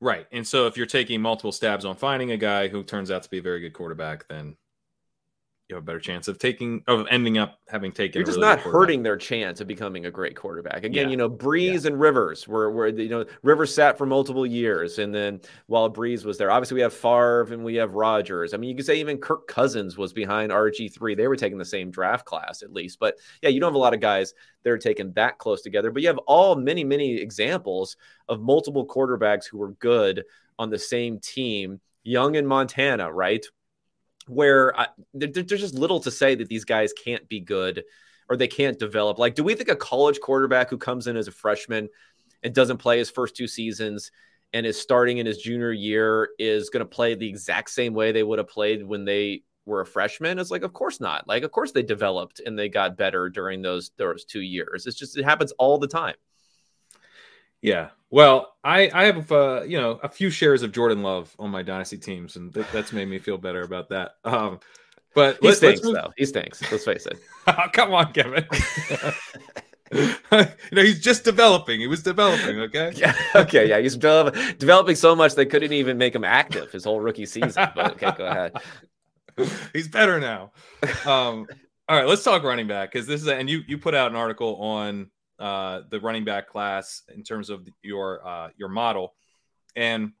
Right. And so if you're taking multiple stabs on finding a guy who turns out to be a very good quarterback, then you have a better chance of taking of ending up having taken. You're just really not hurting their chance of becoming a great quarterback. Again, Yeah. you know, Brees and Rivers were where you know Rivers sat for multiple years, and then while Brees was there, obviously we have Favre and we have Rodgers. I mean, you could say even Kirk Cousins was behind RG three. They were taking the same draft class at least, but yeah, you don't have a lot of guys that are taken that close together. But you have all many many examples of multiple quarterbacks who were good on the same team. Young in Montana, right? Where I, there, there's just little to say that these guys can't be good or they can't develop. Like, do we think a college quarterback who comes in as a freshman and doesn't play his first two seasons and is starting in his junior year is going to play the exact same way they would have played when they were a freshman? It's like, of course not. Like, of course they developed and they got better during those those two years. It's just it happens all the time. Yeah. Well, I I have uh, you know a few shares of Jordan Love on my dynasty teams, and th- that's made me feel better about that. Um, but He let's, stinks though. He stinks. Let's face it. Come on, Kevin. you know he's just developing. He was developing. Okay. Yeah. Okay. Yeah. He's develop, developing so much they couldn't even make him active his whole rookie season. But okay, go ahead. he's better now. Um, all right, let's talk running back because this is and you you put out an article on uh, the running back class in terms of your uh, your model and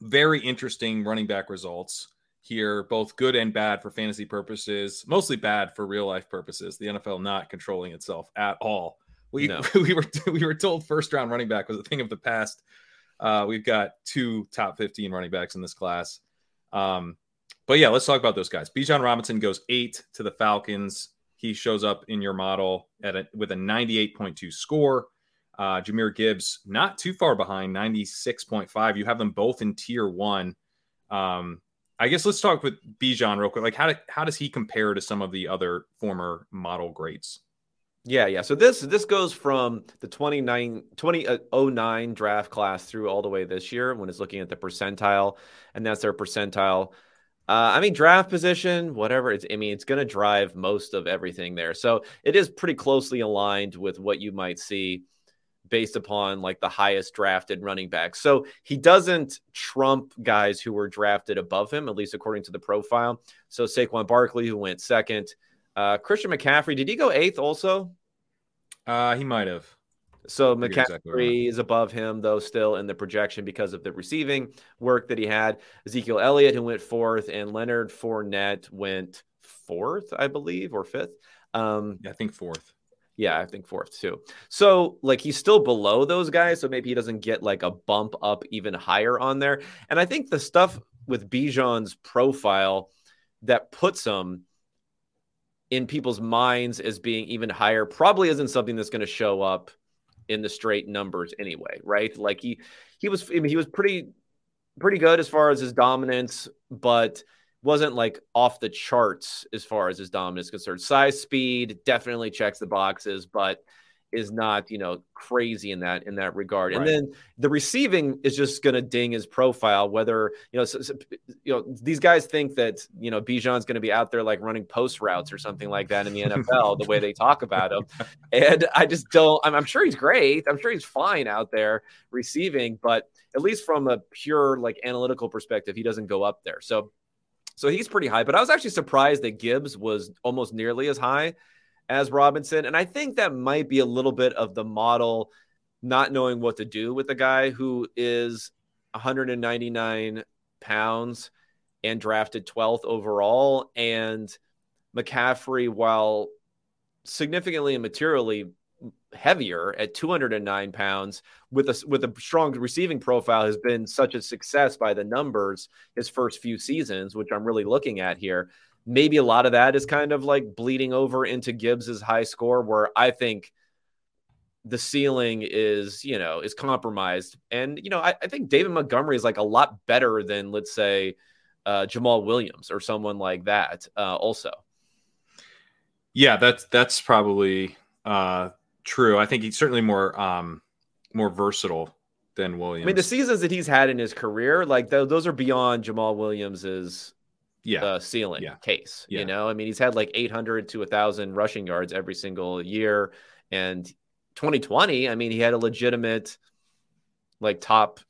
very interesting running back results here, both good and bad for fantasy purposes, mostly bad for real life purposes. The NFL not controlling itself at all. We No. we were we were told first round running back was a thing of the past. Uh, we've got two top 15 running backs in this class. Um, but yeah, let's talk about those guys. Bijan Robinson goes eight to the Falcons. He shows up in your model at a, with a 98.2 score. Uh, Jahmyr Gibbs not too far behind, 96.5. You have them both in tier one. Um, I guess let's talk with Bijan real quick. Like, how, do, how does he compare to some of the other former model greats? Yeah, yeah. So this this goes from the 29 2009 draft class through all the way this year when it's looking at the percentile, and that's their percentile. Uh, I mean, draft position, whatever. It's I mean, it's going to drive most of everything there. So it is pretty closely aligned with what you might see based upon like the highest drafted running back. So he doesn't trump guys who were drafted above him, at least according to the profile. So Saquon Barkley, who went second. Uh, Christian McCaffrey, did he go eighth also? Uh, he might have. So McCaffrey exactly where. is above him, though, still in the projection because of the receiving work that he had. Ezekiel Elliott, who went fourth, and Leonard Fournette went fourth, I believe, or fifth. Um, I think fourth. yeah, I think fourth too. So like he's still below those guys, so maybe he doesn't get like a bump up even higher on there. And I think the stuff with Bijan's profile that puts him in people's minds as being even higher probably isn't something that's going to show up in the straight numbers anyway, right? Like he he was I mean, he was pretty pretty good as far as his dominance, but wasn't like off the charts as far as his dominance concerned. Size, speed definitely checks the boxes, but is not you know crazy in that in that regard. And then the receiving is just going to ding his profile. Whether you know so, so, you know these guys think that you know Bijan's going to be out there like running post routes or something like that in the NFL. the way they talk about him, and I just don't. I'm, I'm sure he's great. I'm sure he's fine out there receiving, but at least from a pure like analytical perspective, he doesn't go up there. So So he's pretty high, but I was actually surprised that Gibbs was almost nearly as high as Robinson. And I think that might be a little bit of the model not knowing what to do with a guy who is 199 pounds and drafted 12th overall. And McCaffrey, while significantly and materially heavier at 209 pounds with a with a strong receiving profile has been such a success by the numbers his first few seasons which I'm really looking at here maybe a lot of that is kind of like bleeding over into Gibbs's high score where I think the ceiling is you know is compromised and you know I, I think David Montgomery is like a lot better than let's say uh, Jamaal Williams or someone like that uh, also yeah that's that's probably uh True. I think he's certainly more um more versatile than Williams. I mean, the seasons that he's had in his career, like th- those are beyond Jamaal Williams's yeah. Uh, ceiling yeah. case. Yeah. You know, I mean, he's had like 800 to 1,000 rushing yards every single year. And 2020, I mean, he had a legitimate, like, top,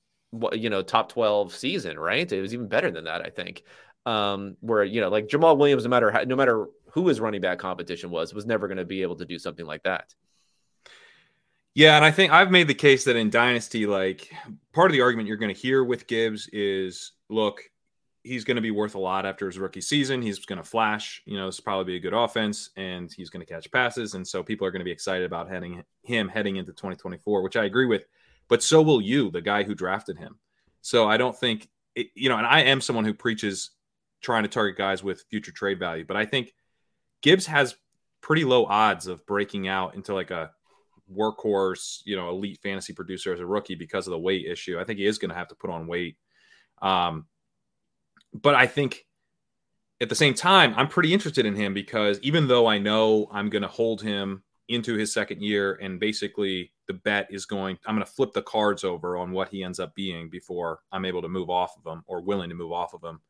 you know, top 12 season, right? It was even better than that, I think. Um, where, you know, like Jamaal Williams, no matter how, no matter who his running back competition was, was never going to be able to do something like that. Yeah, and I think I've made the case that in Dynasty, like part of the argument you're going to hear with Gibbs is look, he's going to be worth a lot after his rookie season. He's going to flash, you know, this probably be a good offense and he's going to catch passes. And so people are going to be excited about heading him heading into 2024, which I agree with. But so will you, the guy who drafted him. So I don't think, it, you know, and I am someone who preaches trying to target guys with future trade value, but I think Gibbs has pretty low odds of breaking out into like a workhorse, you know, elite fantasy producer as a rookie because of the weight issue. I think he is going to have to put on weight. Um, but I think at the same time, I'm pretty interested in him because even though I know I'm going to hold him into his second year and basically the bet is going, I'm going to flip the cards over on what he ends up being before I'm able to move off of him or willing to move off of him.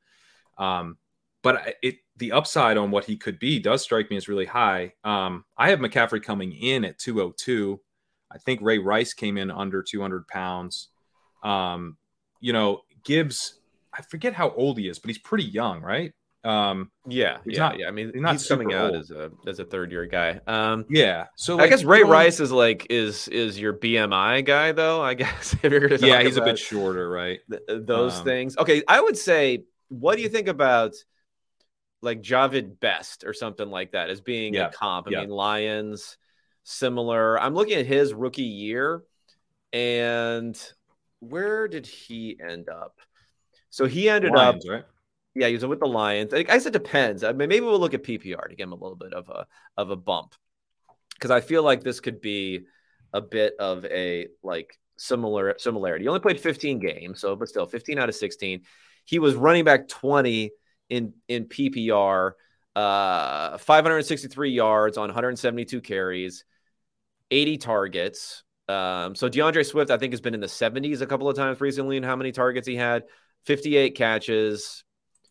Um, but it the upside on what he could be does strike me as really high. Um, I have McCaffrey coming in at 202. I think Ray Rice came in under 200 pounds. Um, you know, Gibbs, I forget how old he is, but he's pretty young, right? Um, yeah, yeah, not, yeah. I mean, he's, he's coming out as a as a third year guy. Um, yeah. So like, I guess Ray you know, Rice is like is is your BMI guy though. I guess if you're yeah, he's a bit shorter, right? Th- those um, things. Okay, I would say, what do you think about? like Jahvid Best or something like that as being yeah. a comp. I yeah. mean, Lions, similar. I'm looking at his rookie year, and where did he end up? So he ended Lions, up, right? Yeah, he was with the Lions. I guess it depends. I mean, maybe we'll look at PPR to give him a little bit of a of a bump because I feel like this could be a bit of a like similar similarity. He only played 15 games, so but still 15 out of 16. He was running back 20 in in PPR, uh, 563 yards on 172 carries, 80 targets. Um, so D'Andre Swift, I think, has been in the 70s a couple of times recently in how many targets he had. 58 catches,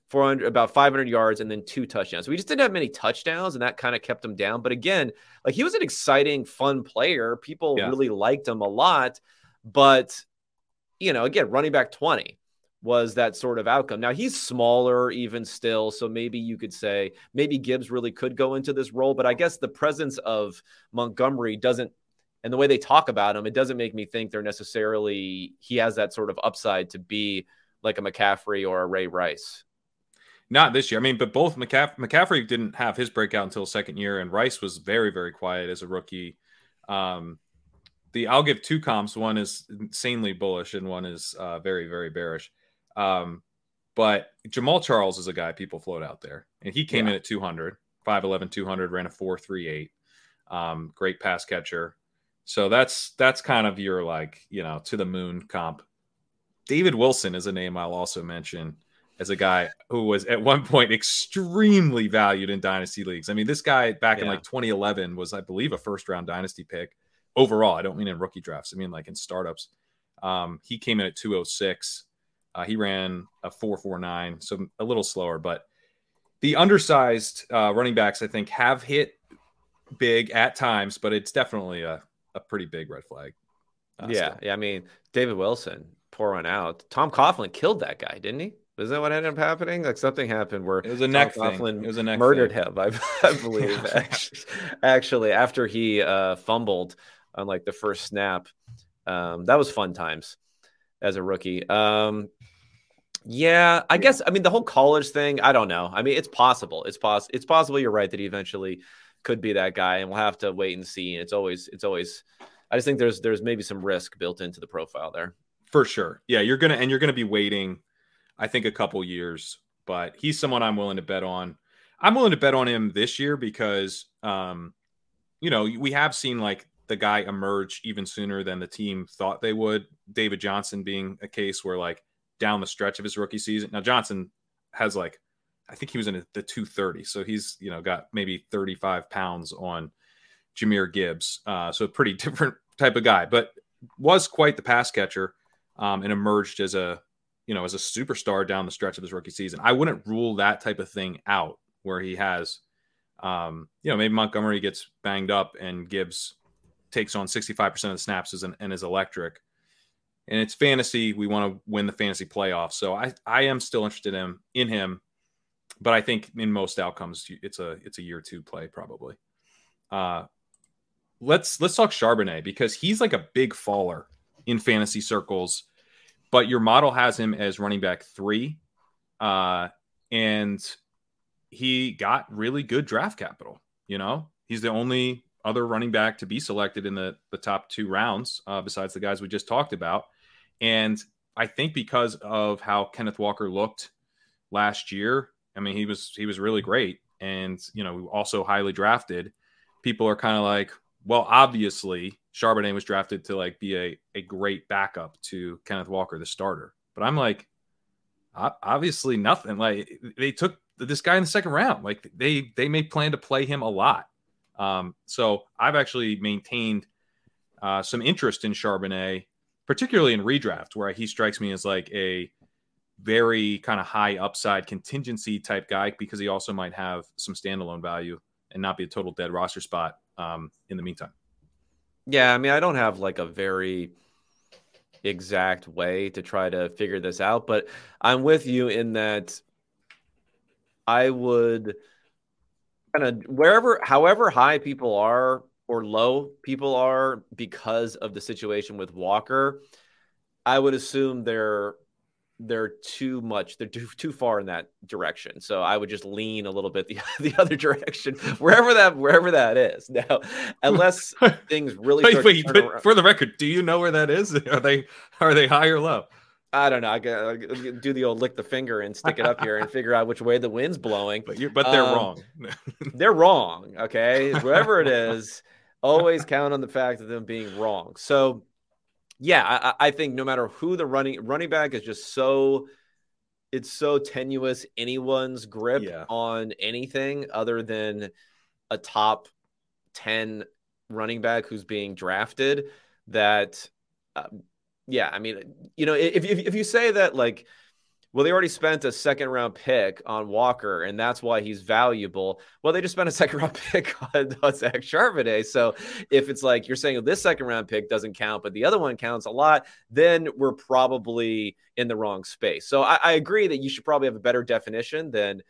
400, about 500 yards, and then two touchdowns. So we just didn't have many touchdowns, and that kind of kept him down. But again, like he was an exciting, fun player. People yeah. really liked him a lot. But, you know, again, running back 20 was that sort of outcome. Now he's smaller even still, so maybe you could say maybe Gibbs really could go into this role, but I guess the presence of Montgomery doesn't and the way they talk about him, it doesn't make me think they're necessarily he has that sort of upside to be like a McCaffrey or a Ray Rice. Not this year. I mean, but both McCaff- McCaffrey didn't have his breakout until second year, and Rice was very, very quiet as a rookie. Um, the I'll give two comps. One is insanely bullish, and one is uh, very, very bearish. Um, but Jamaal Charles is a guy people float out there, and he came yeah. in at 200, 5'11, 200, ran a 4.38. Um, great pass catcher. So that's that's kind of your like you know to the moon comp. David Wilson is a name I'll also mention as a guy who was at one point extremely valued in dynasty leagues. I mean, this guy back yeah. in like 2011 was, I believe, a first round dynasty pick overall. I don't mean in rookie drafts. I mean like in startups. Um, he came in at 206. Uh, he ran a 4.49, so a little slower, but the undersized uh, running backs, I think, have hit big at times, but it's definitely a, a pretty big red flag. Uh, yeah, still. yeah. I mean, David Wilson, pour one out. Tom Coughlin killed that guy, didn't he? Is that what ended up happening? Like something happened where it was a neck thing. It was a neck murdered thing. him. I, I believe actually, actually, after he uh, fumbled on like the first snap. Um, that was fun times as a rookie. Um, yeah, I guess. I mean, the whole college thing. I don't know. I mean, it's possible. It's possible. It's possible. You're right that he eventually could be that guy, and we'll have to wait and see. And It's always. It's always. I just think there's there's maybe some risk built into the profile there. For sure. Yeah, you're gonna and you're gonna be waiting. I think a couple years, but he's someone I'm willing to bet on. I'm willing to bet on him this year because, um, you know, we have seen like the guy emerge even sooner than the team thought they would. David Johnson being a case where like down the stretch of his rookie season. Now Johnson has like I think he was in the 230, so he's you know got maybe 35 pounds on Jahmyr Gibbs, uh, so pretty different type of guy, but was quite the pass catcher um, and emerged as a you know as a superstar down the stretch of his rookie season. I wouldn't rule that type of thing out where he has, um, you know, maybe Montgomery gets banged up and Gibbs takes on 65% of the snaps and, and is electric and it's fantasy. We want to win the fantasy playoffs. So I, I am still interested in in him, but I think in most outcomes it's a it's a year two play probably. Uh, let's let's talk Charbonnet because he's like a big faller in fantasy circles, but your model has him as running back three, uh, and he got really good draft capital. You know, he's the only other running back to be selected in the, the top two rounds, uh, besides the guys we just talked about. And I think because of how Kenneth Walker looked last year, I mean, he was he was really great, and you know, also highly drafted. People are kind of like, well, obviously, Charbonnet was drafted to like be a a great backup to Kenneth Walker, the starter. But I'm like, obviously, nothing. Like they took this guy in the second round. Like they they may plan to play him a lot um, so I've actually maintained uh, some interest in Charbonnet, particularly in redraft, where he strikes me as like a very kind of high upside contingency type guy because he also might have some standalone value and not be a total dead roster spot um, in the meantime. Yeah, I mean, I don't have like a very exact way to try to figure this out, but I'm with you in that I would – kind of wherever, however high people are or low people are because of the situation with Walker, I would assume they're they're too much they're too, too far in that direction so i would just lean a little bit the, the other direction wherever that wherever that is now unless things really wait, wait but for the record do you know where that is are they are they high or low I don't know. I gotta do the old lick the finger and stick it up here and figure out which way the wind's blowing. But, you but they're um, wrong. they're wrong. Okay, wherever it is, always count on the fact of them being wrong. So, yeah, I, I think no matter who the running running back is, just so it's so tenuous. Anyone's grip yeah. on anything other than a top ten running back who's being drafted that. Uh, yeah, I mean, you know, if, if, if you say that, like, well, they already spent a second round pick on Walker, and that's why he's valuable. Well, they just spent a second round pick on, on Zach Charbonnet. So if it's like you're saying this second round pick doesn't count, but the other one counts a lot, then we're probably in the wrong space. So I, I agree that you should probably have a better definition than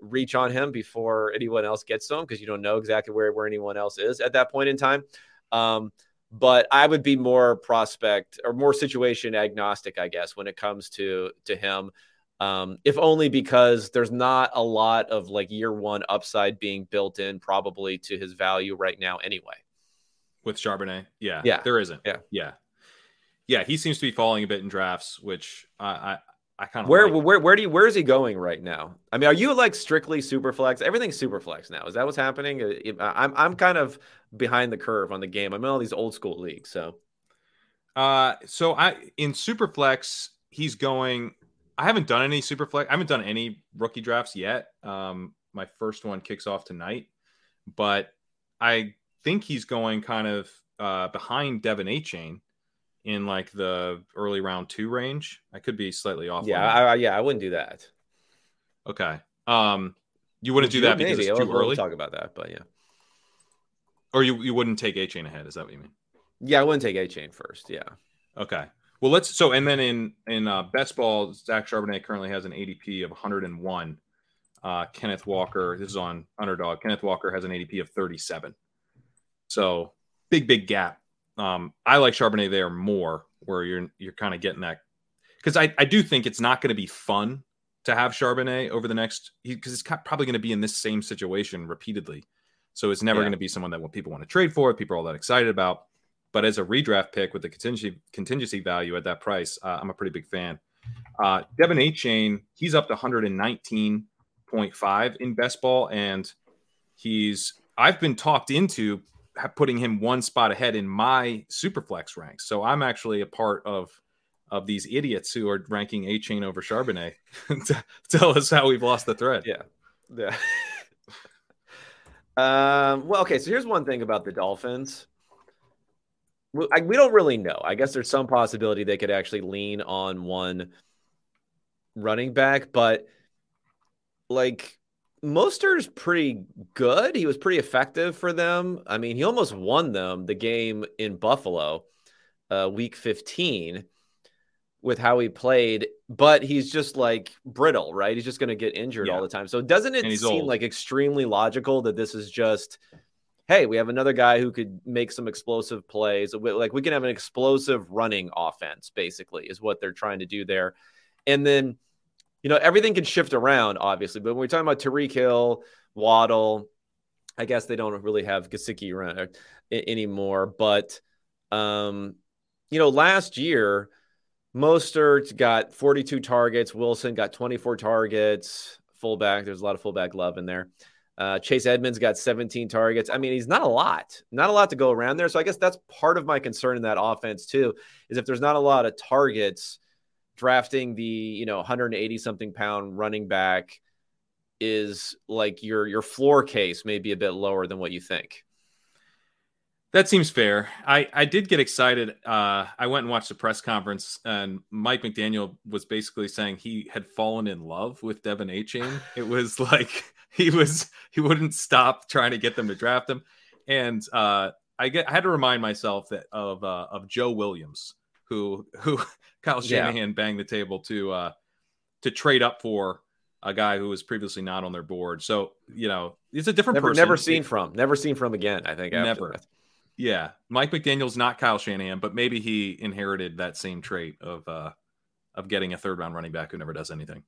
reach on him before anyone else gets to him because you don't know exactly where, where anyone else is at that point in time. Um, but I would be more prospect or more situation agnostic, I guess, when it comes to to him. Um, if only because there's not a lot of like year one upside being built in probably to his value right now anyway. With Charbonnet, yeah, yeah, there isn't, yeah, yeah, yeah. He seems to be falling a bit in drafts, which I I kind of where like. where where do you where is he going right now? I mean, are you like strictly super flex? Everything's super flex now. Is that what's happening? Uh, I'm I'm kind of behind the curve on the game. I'm in all these old school leagues, so. Uh, so I in super flex, he's going. I haven't done any super flex. I haven't done any rookie drafts yet. Um, my first one kicks off tonight, but I think he's going kind of uh, behind De'Von Achane in like the early round two range. I could be slightly off. Yeah, I, yeah, I wouldn't do that. Okay. Um, you wouldn't do that because maybe. it's too we'll, early. We'll talk about that, but yeah. Or you you wouldn't take Achane ahead? Is that what you mean? Yeah, I wouldn't take Achane first. Yeah. Okay. Well, let's so and then in in uh, best ball, Zach Charbonnet currently has an ADP of 101. Uh, Kenneth Walker, this is on underdog. Kenneth Walker has an ADP of 37. So big, big gap. Um, I like Charbonnet there more, where you're you're kind of getting that because I, I do think it's not going to be fun to have Charbonnet over the next because it's probably going to be in this same situation repeatedly. So it's never yeah. going to be someone that people want to trade for, people are all that excited about. But as a redraft pick with the contingency contingency value at that price, uh, I'm a pretty big fan. Uh, De'Von Achane, he's up to 119.5 in best ball, and he's I've been talked into putting him one spot ahead in my superflex ranks. So I'm actually a part of of these idiots who are ranking Achane over Charbonnet. Tell us how we've lost the thread. Yeah, yeah. um, well, okay. So here's one thing about the Dolphins. We, I, we don't really know. I guess there's some possibility they could actually lean on one running back, but like Mostert's pretty good. He was pretty effective for them. I mean, he almost won them the game in Buffalo, uh, week 15 with how he played, but he's just like brittle, right? He's just going to get injured yeah. all the time. So doesn't it seem old. like extremely logical that this is just, hey, we have another guy who could make some explosive plays. Like we can have an explosive running offense, basically, is what they're trying to do there. And then, you know, everything can shift around, obviously. But when we're talking about Tyreek Hill, Waddle, I guess they don't really have Gesicki around anymore. But, um, you know, last year – Mostert got 42 targets. Wilson got 24 targets. Fullback, there's a lot of fullback love in there. Uh, Chase Edmonds got 17 targets. I mean, he's not a lot, not a lot to go around there. So I guess that's part of my concern in that offense too. Is if there's not a lot of targets, drafting the you know 180 something pound running back is like your your floor case may be a bit lower than what you think. That seems fair. I, I did get excited. Uh, I went and watched the press conference, and Mike McDaniel was basically saying he had fallen in love with De'Von Achane. It was like he was he wouldn't stop trying to get them to draft him, and uh, I get I had to remind myself that of uh, of Joe Williams, who who Kyle Shanahan yeah. banged the table to uh, to trade up for a guy who was previously not on their board. So you know, it's a different never, person. Never seen from, never seen from again. I think never. That. Yeah, Mike McDaniel's not Kyle Shanahan, but maybe he inherited that same trait of uh of getting a third round running back who never does anything.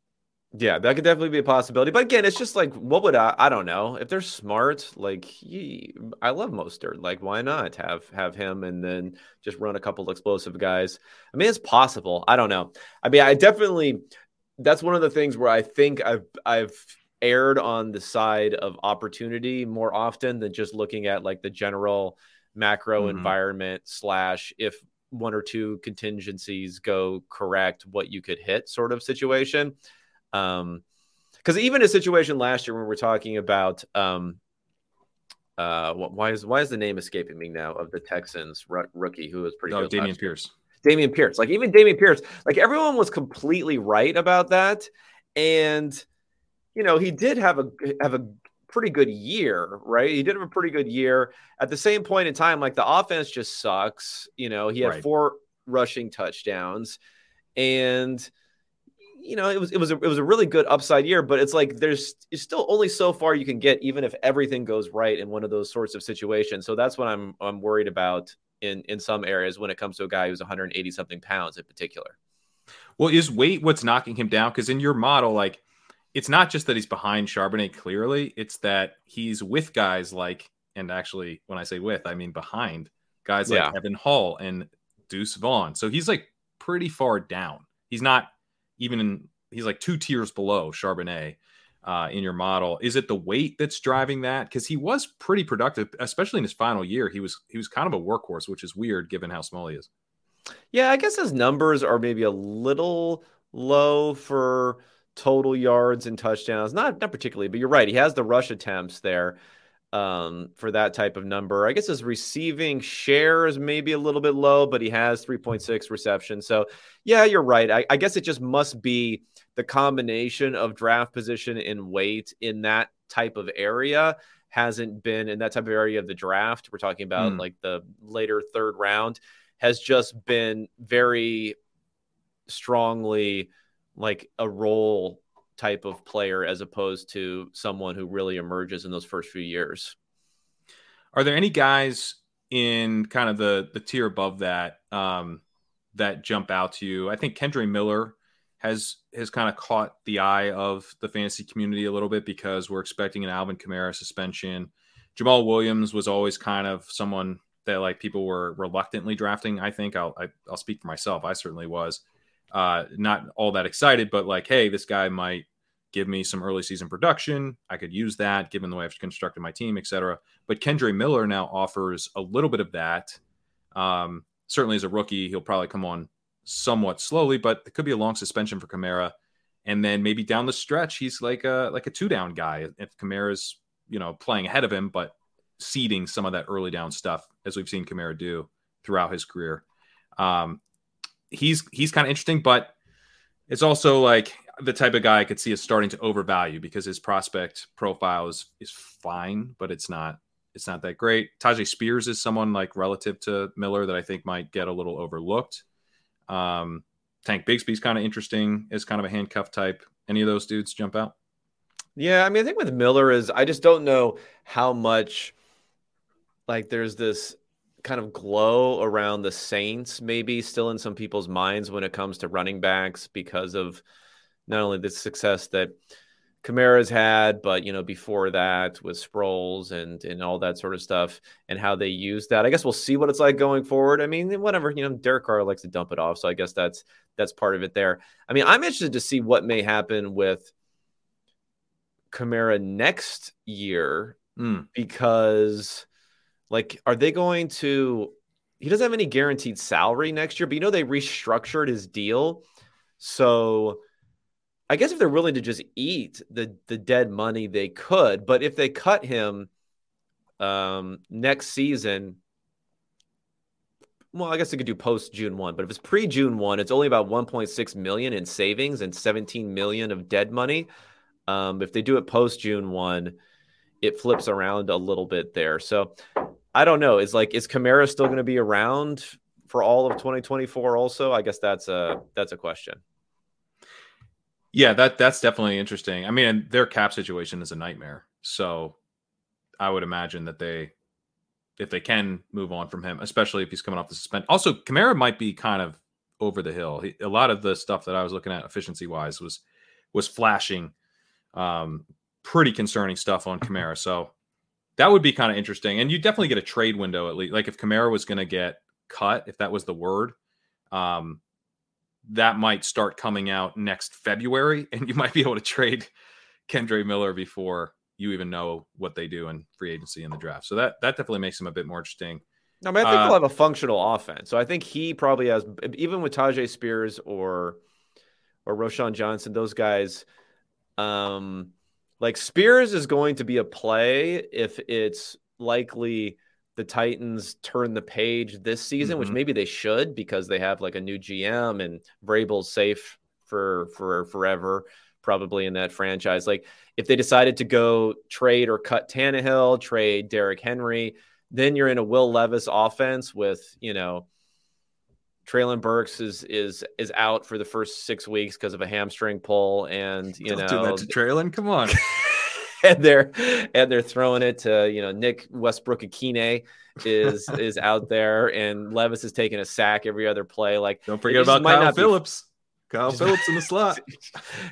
Yeah, that could definitely be a possibility. But again, it's just like, what would I? I don't know if they're smart. Like, he, I love Mostert. Like, why not have have him and then just run a couple explosive guys? I mean, it's possible. I don't know. I mean, I definitely. That's one of the things where I think I've I've erred on the side of opportunity more often than just looking at like the general macro mm-hmm. environment slash if one or two contingencies go correct, what you could hit sort of situation. Um, because even a situation last year when we're talking about um, uh, why is why is the name escaping me now of the Texans r- rookie who was pretty oh, good Dameon Pierce. Dameon Pierce, like even Dameon Pierce, like everyone was completely right about that, and you know he did have a have a pretty good year, right? He did have a pretty good year. At the same point in time, like the offense just sucks. You know, he had right. four rushing touchdowns, and you know it was it was a, it was a really good upside year. But it's like there's it's still only so far you can get, even if everything goes right in one of those sorts of situations. So that's what I'm I'm worried about in in some areas when it comes to a guy who's 180 something pounds in particular. Well, is weight what's knocking him down? Because in your model, like it's not just that he's behind Charbonnet clearly, it's that he's with guys like, and actually, when I say with, I mean behind guys like yeah. Evan Hull and Deuce Vaughn. So he's like pretty far down. He's not even in, he's like two tiers below Charbonnet uh, in your model. Is it the weight that's driving that? Because he was pretty productive, especially in his final year. He was he was kind of a workhorse, which is weird given how small he is. Yeah, I guess his numbers are maybe a little low for total yards and touchdowns. Not not particularly, but you're right. He has the rush attempts there um, for that type of number. I guess his receiving share is maybe a little bit low, but he has 3.6 receptions. So yeah, you're right. I, I guess it just must be the combination of draft position and weight in that type of area hasn't been in that type of area of the draft. We're talking about mm. like the later third round has just been very strongly like a role type of player as opposed to someone who really emerges in those first few years. Are there any guys in kind of the the tier above that um, that jump out to you? I think Kendre Miller has has kind of caught the eye of the fantasy community a little bit because we're expecting an Alvin Kamara suspension. Jamaal Williams was always kind of someone that like people were reluctantly drafting. I think I'll I, will i will speak for myself. I certainly was uh, not all that excited, but like, hey, this guy might give me some early season production. I could use that given the way I've constructed my team, etc. But Kendre Miller now offers a little bit of that. Um, certainly as a rookie, he'll probably come on somewhat slowly, but it could be a long suspension for Kamara. And then maybe down the stretch, he's like a like a two down guy if Kamara's you know playing ahead of him, but ceding some of that early down stuff as we've seen Kamara do throughout his career. Um, he's he's kind of interesting, but it's also like the type of guy I could see is starting to overvalue because his prospect profile is is fine, but it's not it's not that great. Tyjae Spears is someone like relative to Miller that I think might get a little overlooked. Um, Tank Bigsby's kind of interesting as kind of a handcuff type. Any of those dudes jump out? Yeah, I mean, I think with Miller is I just don't know how much like there's this kind of glow around the Saints, maybe still in some people's minds when it comes to running backs because of not only the success that Kamara's had, but you know, before that with Sproles and and all that sort of stuff and how they use that. I guess we'll see what it's like going forward. I mean, whatever, you know, Derek Carr likes to dump it off. So I guess that's that's part of it there. I mean, I'm interested to see what may happen with Kamara next year mm. because like, are they going to? He doesn't have any guaranteed salary next year, but you know they restructured his deal, so I guess if they're willing to just eat the the dead money, they could. But if they cut him um, next season, well, I guess they could do post June one. But if it's pre June one, it's only about 1.6 million in savings and 17 million of dead money. Um, if they do it post June one, it flips around a little bit there. So I don't know. Is like is Kamara still going to be around for all of 2024? Also, I guess that's a that's a question. Yeah, that that's definitely interesting. I mean, their cap situation is a nightmare. So I would imagine that they, if they can move on from him, especially if he's coming off the suspend. Also, Kamara might be kind of over the hill. He, a lot of the stuff that I was looking at efficiency wise was was flashing um, pretty concerning stuff on Kamara. So that would be kind of interesting. And you definitely get a trade window at least. Like if Kamara was going to get cut, if that was the word, um, that might start coming out next February, and you might be able to trade Kendre Miller before you even know what they do in free agency in the draft. So that that definitely makes him a bit more interesting. No, I, mean, I think uh, he'll have a functional offense. So I think he probably has, even with Tyjae Spears or or Roschon Johnson, those guys. Um, like Spears is going to be a play if it's likely the Titans turn the page this season, mm-hmm. which maybe they should because they have like a new GM and Vrabel's safe for for forever, probably in that franchise. Like if they decided to go trade or cut Tannehill, trade Derrick Henry, then you're in a Will Levis offense with you know Treylon Burks is is is out for the first six weeks because of a hamstring pull, and you Don't know do that to Treylon. Come on. and they're and they're throwing it to you know Nick Westbrook-Ikhine is is out there, and Levis is taking a sack every other play. Like don't forget about Kyle Philips. Be, Kyle Philips in the slot.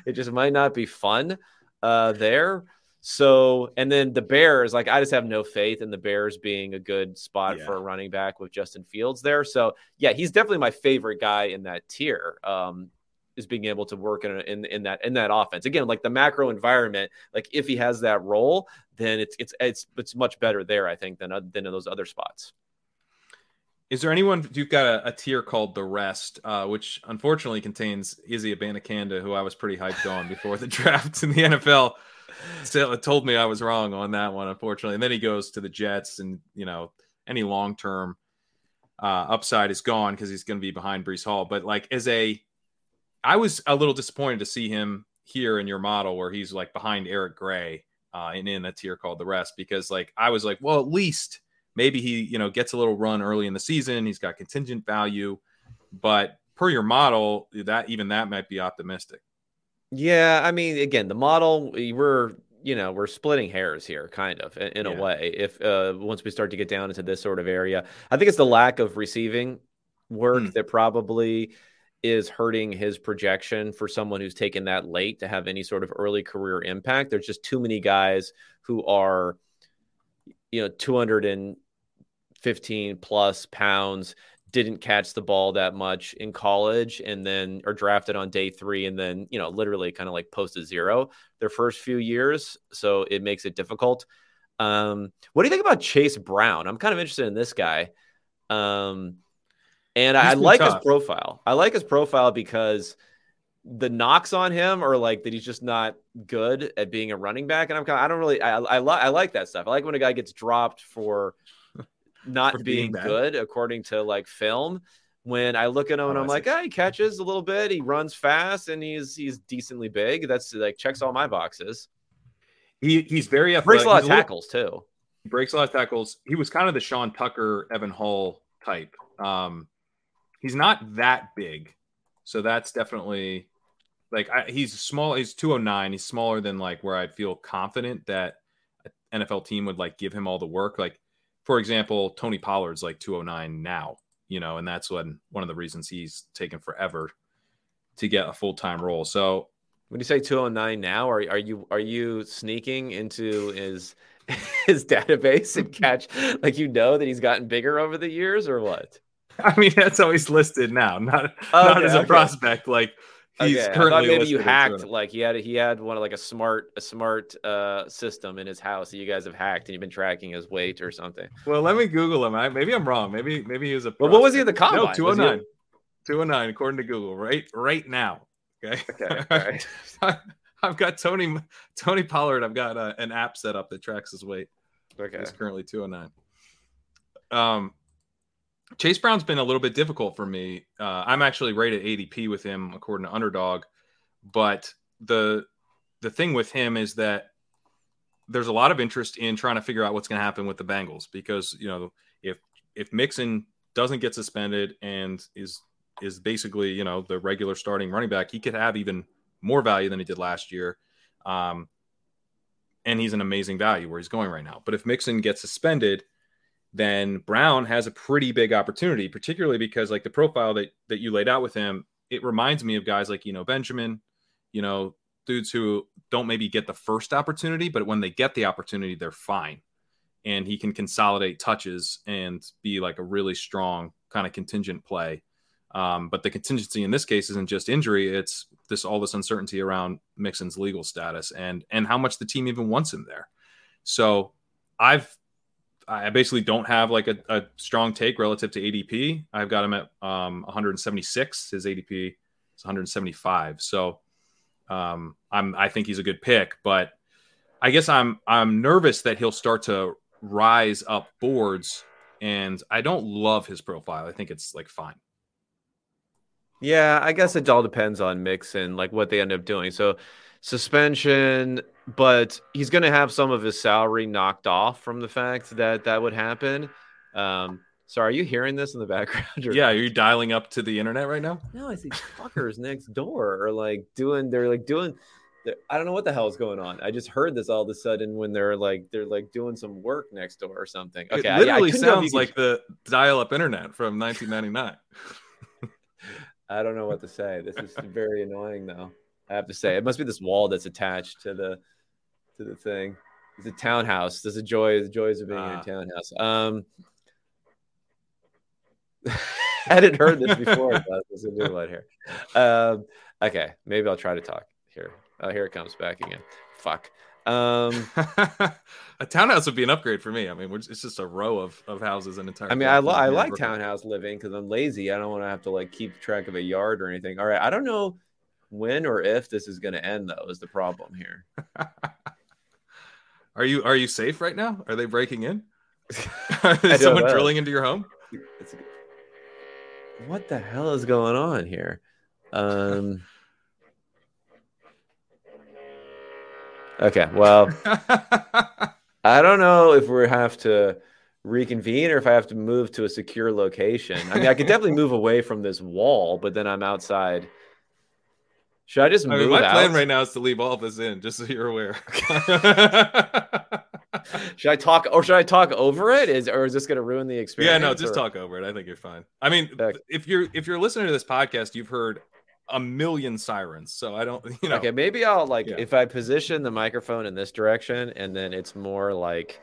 it just might not be fun uh, there. So, and then the Bears, like I just have no faith in the Bears being a good spot yeah. for a running back with Justin Fields there. So, yeah, he's definitely my favorite guy in that tier. Um, is being able to work in, in in that in that offense again, like the macro environment. Like if he has that role, then it's it's it's it's much better there, I think, than than in those other spots. Is there anyone you've got a, a tier called the rest, uh, which unfortunately contains Izzy Abanikanda, who I was pretty hyped on before the draft in the NFL still told me I was wrong on that one, unfortunately. And then he goes to the Jets, and you know, any long term uh, upside is gone because he's going to be behind Breece Hall. But like, as a, I was a little disappointed to see him here in your model where he's like behind Eric Gray uh, and in a tier called the rest because like I was like, well, at least maybe he you know gets a little run early in the season. He's got contingent value, but per your model, that even that might be optimistic. Yeah, I mean, again, the model we're you know we're splitting hairs here, kind of in, in yeah. a way. If uh, once we start to get down into this sort of area, I think it's the lack of receiving work mm. that probably is hurting his projection for someone who's taken that late to have any sort of early career impact. There's just too many guys who are, you know, 215 plus pounds, didn't catch the ball that much in college and then are drafted on day three and then, you know, literally kind of like post a zero their first few years. So it makes it difficult. Um, what do you think about Chase Brown? I'm kind of interested in this guy. Um, and I like tough. his profile. I like his profile because the knocks on him are like that he's just not good at being a running back. And I'm kind of, I don't really, I, I, li- I like that stuff. I like when a guy gets dropped for not being, being good according to like film. When I look at him oh, and I'm like, oh, he catches a little bit, he runs fast, and he's he's decently big. That's like checks all my boxes. He he's very athletic. breaks a lot of tackles little, too. He breaks a lot of tackles. He was kind of the Sean Tucker, Evan Hull type. Um, he's not that big, so that's definitely like I, he's small. He's 209. He's smaller than like where I'd feel confident that NFL team would like give him all the work. Like for example, Tony Pollard's like 209 now, you know, and that's when one of the reasons he's taken forever to get a full time role. So when you say 209 now, are are you are you sneaking into his his database and catch like you know that he's gotten bigger over the years or what? I mean, that's always listed now, not oh, not as a okay. prospect. Like he's okay. currently. maybe you hacked. Like he had he had one of like a smart a smart uh, system in his house that you guys have hacked, and you've been tracking his weight or something. Well, let me Google him. I, maybe I'm wrong. Maybe maybe he was a. Well, what was he in the combine? No, 209. 209 according to Google. Right right now. Okay. Okay. I've got Tony Tony Pollard. I've got uh, an app set up that tracks his weight. Okay. He's currently 209. Um, Chase Brown's been a little bit difficult for me. Uh, I'm actually rated ADP with him according to Underdog, but the the thing with him is that there's a lot of interest in trying to figure out what's going to happen with the Bengals because you know if if Mixon doesn't get suspended and is is basically you know the regular starting running back, he could have even more value than he did last year. Um, and he's an amazing value where he's going right now. But if Mixon gets suspended, then Brown has a pretty big opportunity, particularly because like the profile that that you laid out with him, it reminds me of guys like you know Benjamin, you know dudes who don't maybe get the first opportunity, but when they get the opportunity, they're fine, and he can consolidate touches and be like a really strong kind of contingent play. Um, but the contingency in this case isn't just injury; it's this all this uncertainty around Mixon's legal status and and how much the team even wants him there. So I've I basically don't have like a, a, strong take relative to ADP. I've got him at um, 176. His ADP is 175. So um, I'm I think he's a good pick, but I guess I'm I'm nervous that he'll start to rise up boards, and I don't love his profile. I think it's like fine. Yeah, I guess it all depends on Mixon like what they end up doing. So suspension, but he's going to have some of his salary knocked off from the fact that that would happen. Um, so are you hearing this in the background? Or... Yeah, are you dialing up to the internet right now? No, I see fuckers next door are like doing. They're like doing. They're, I don't know what the hell is going on. I just heard this all of a sudden when they're like they're like doing some work next door or something. Okay, it literally I, I sounds like the dial-up internet from 1999. I don't know what to say. This is very annoying though. I have to say, it must be this wall that's attached to the to the thing. It's a townhouse. There's a joy, the joys of being in a ah. townhouse. Um, I hadn't heard this before. There's a new one here. Um, okay, maybe I'll try to talk here. Oh, here it comes back again. Fuck. Um, a townhouse would be an upgrade for me. I mean, it's just a row of, of houses and entire. I mean, I, lo- I like townhouse living because I'm lazy. I don't want to have to like keep track of a yard or anything. All right, I don't know when or if this is going to end though is the problem here are you are you safe right now are they breaking in is someone know. drilling into your home what the hell is going on here um okay well i don't know if we have to reconvene or if I have to move to a secure location. I mean, I could definitely move away from this wall, but then I'm outside. Should I just move I mean, my out? plan right now is to leave all of this in, just so you're aware. should I talk or should I talk over it? Is or is this going to ruin the experience? Yeah, no, just or? talk over it. I think you're fine. I mean, okay. if you're if you're listening to this podcast, you've heard a million sirens. So I don't, you know. Okay, maybe I'll like yeah. if I position the microphone in this direction and then it's more like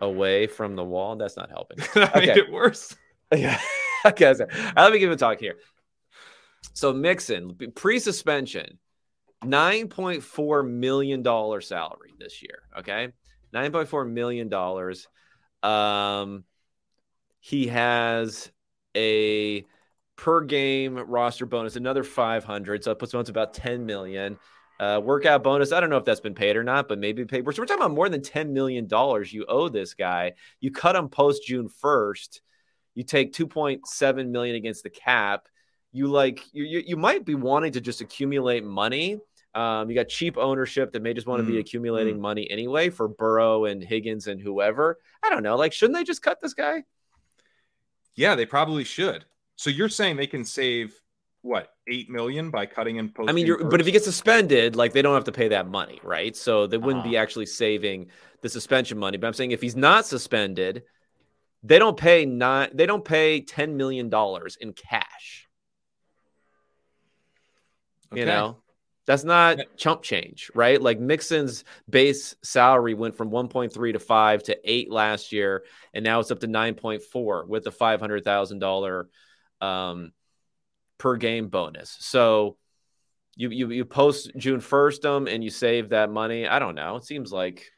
away from the wall. That's not helping. okay. Make it worse. Yeah. okay. So, let me give a talk here. So Mixon pre-suspension, nine point four million dollar salary this year. Okay, nine point four million dollars. Um, he has a per game roster bonus, another 500. So it puts him to about 10 million. Uh, workout bonus. I don't know if that's been paid or not, but maybe paid. We're, we're talking about more than $10 million you owe this guy. You cut him post June 1st. You take 2.7 million against the cap. You like you, you, you might be wanting to just accumulate money. Um, you got cheap ownership that may just want to be mm, accumulating mm. money anyway for Burrow and Higgins and whoever. I don't know. Like, shouldn't they just cut this guy? Yeah, they probably should. So you're saying they can save what eight million by cutting in post? I mean, but if he gets suspended, like they don't have to pay that money, right? So they wouldn't uh-huh. be actually saving the suspension money. But I'm saying if he's not suspended, they don't pay not they don't pay ten million dollars in cash. Okay. You know, that's not chump change, right? Like Mixon's base salary went from 1.3 to 5 to 8 last year, and now it's up to 9.4 with the $500,000 um, per game bonus. So you, you you post June 1st them and you save that money. I don't know. It seems like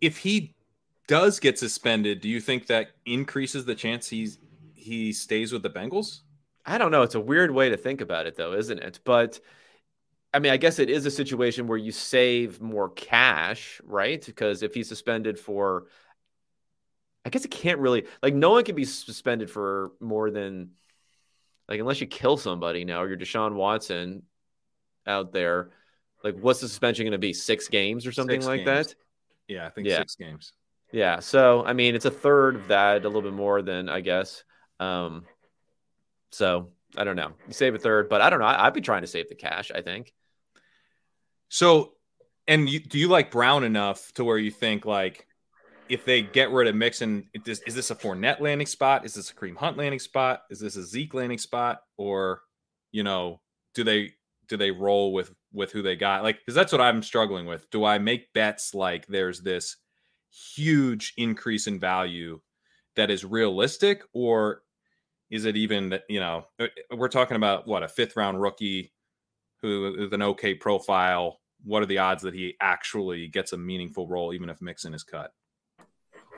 if he does get suspended, do you think that increases the chance he's he stays with the Bengals? I don't know. It's a weird way to think about it though, isn't it? But I mean, I guess it is a situation where you save more cash, right? Because if he's suspended for I guess it can't really like no one can be suspended for more than like unless you kill somebody now or you're Deshaun Watson out there. Like what's the suspension going to be? Six games or something six like games. that? Yeah, I think yeah. six games. Yeah. So I mean it's a third of that, a little bit more than I guess. Um so I don't know. You save a third, but I don't know. I, would be trying to save the cash, I think. So and you, do you like Brown enough to where you think like if they get rid of Mixon, is, is this a Fournette landing spot? Is this a Kareem Hunt landing spot? Is this a Zeke landing spot? Or, you know, do they do they roll with with who they got? Like, because that's what I'm struggling with. Do I make bets like there's this huge increase in value that is realistic, or is it even that you know uh, we're talking about what a fifth round rookie who with an okay profile? What are the odds that he actually gets a meaningful role, even if Mixon is cut?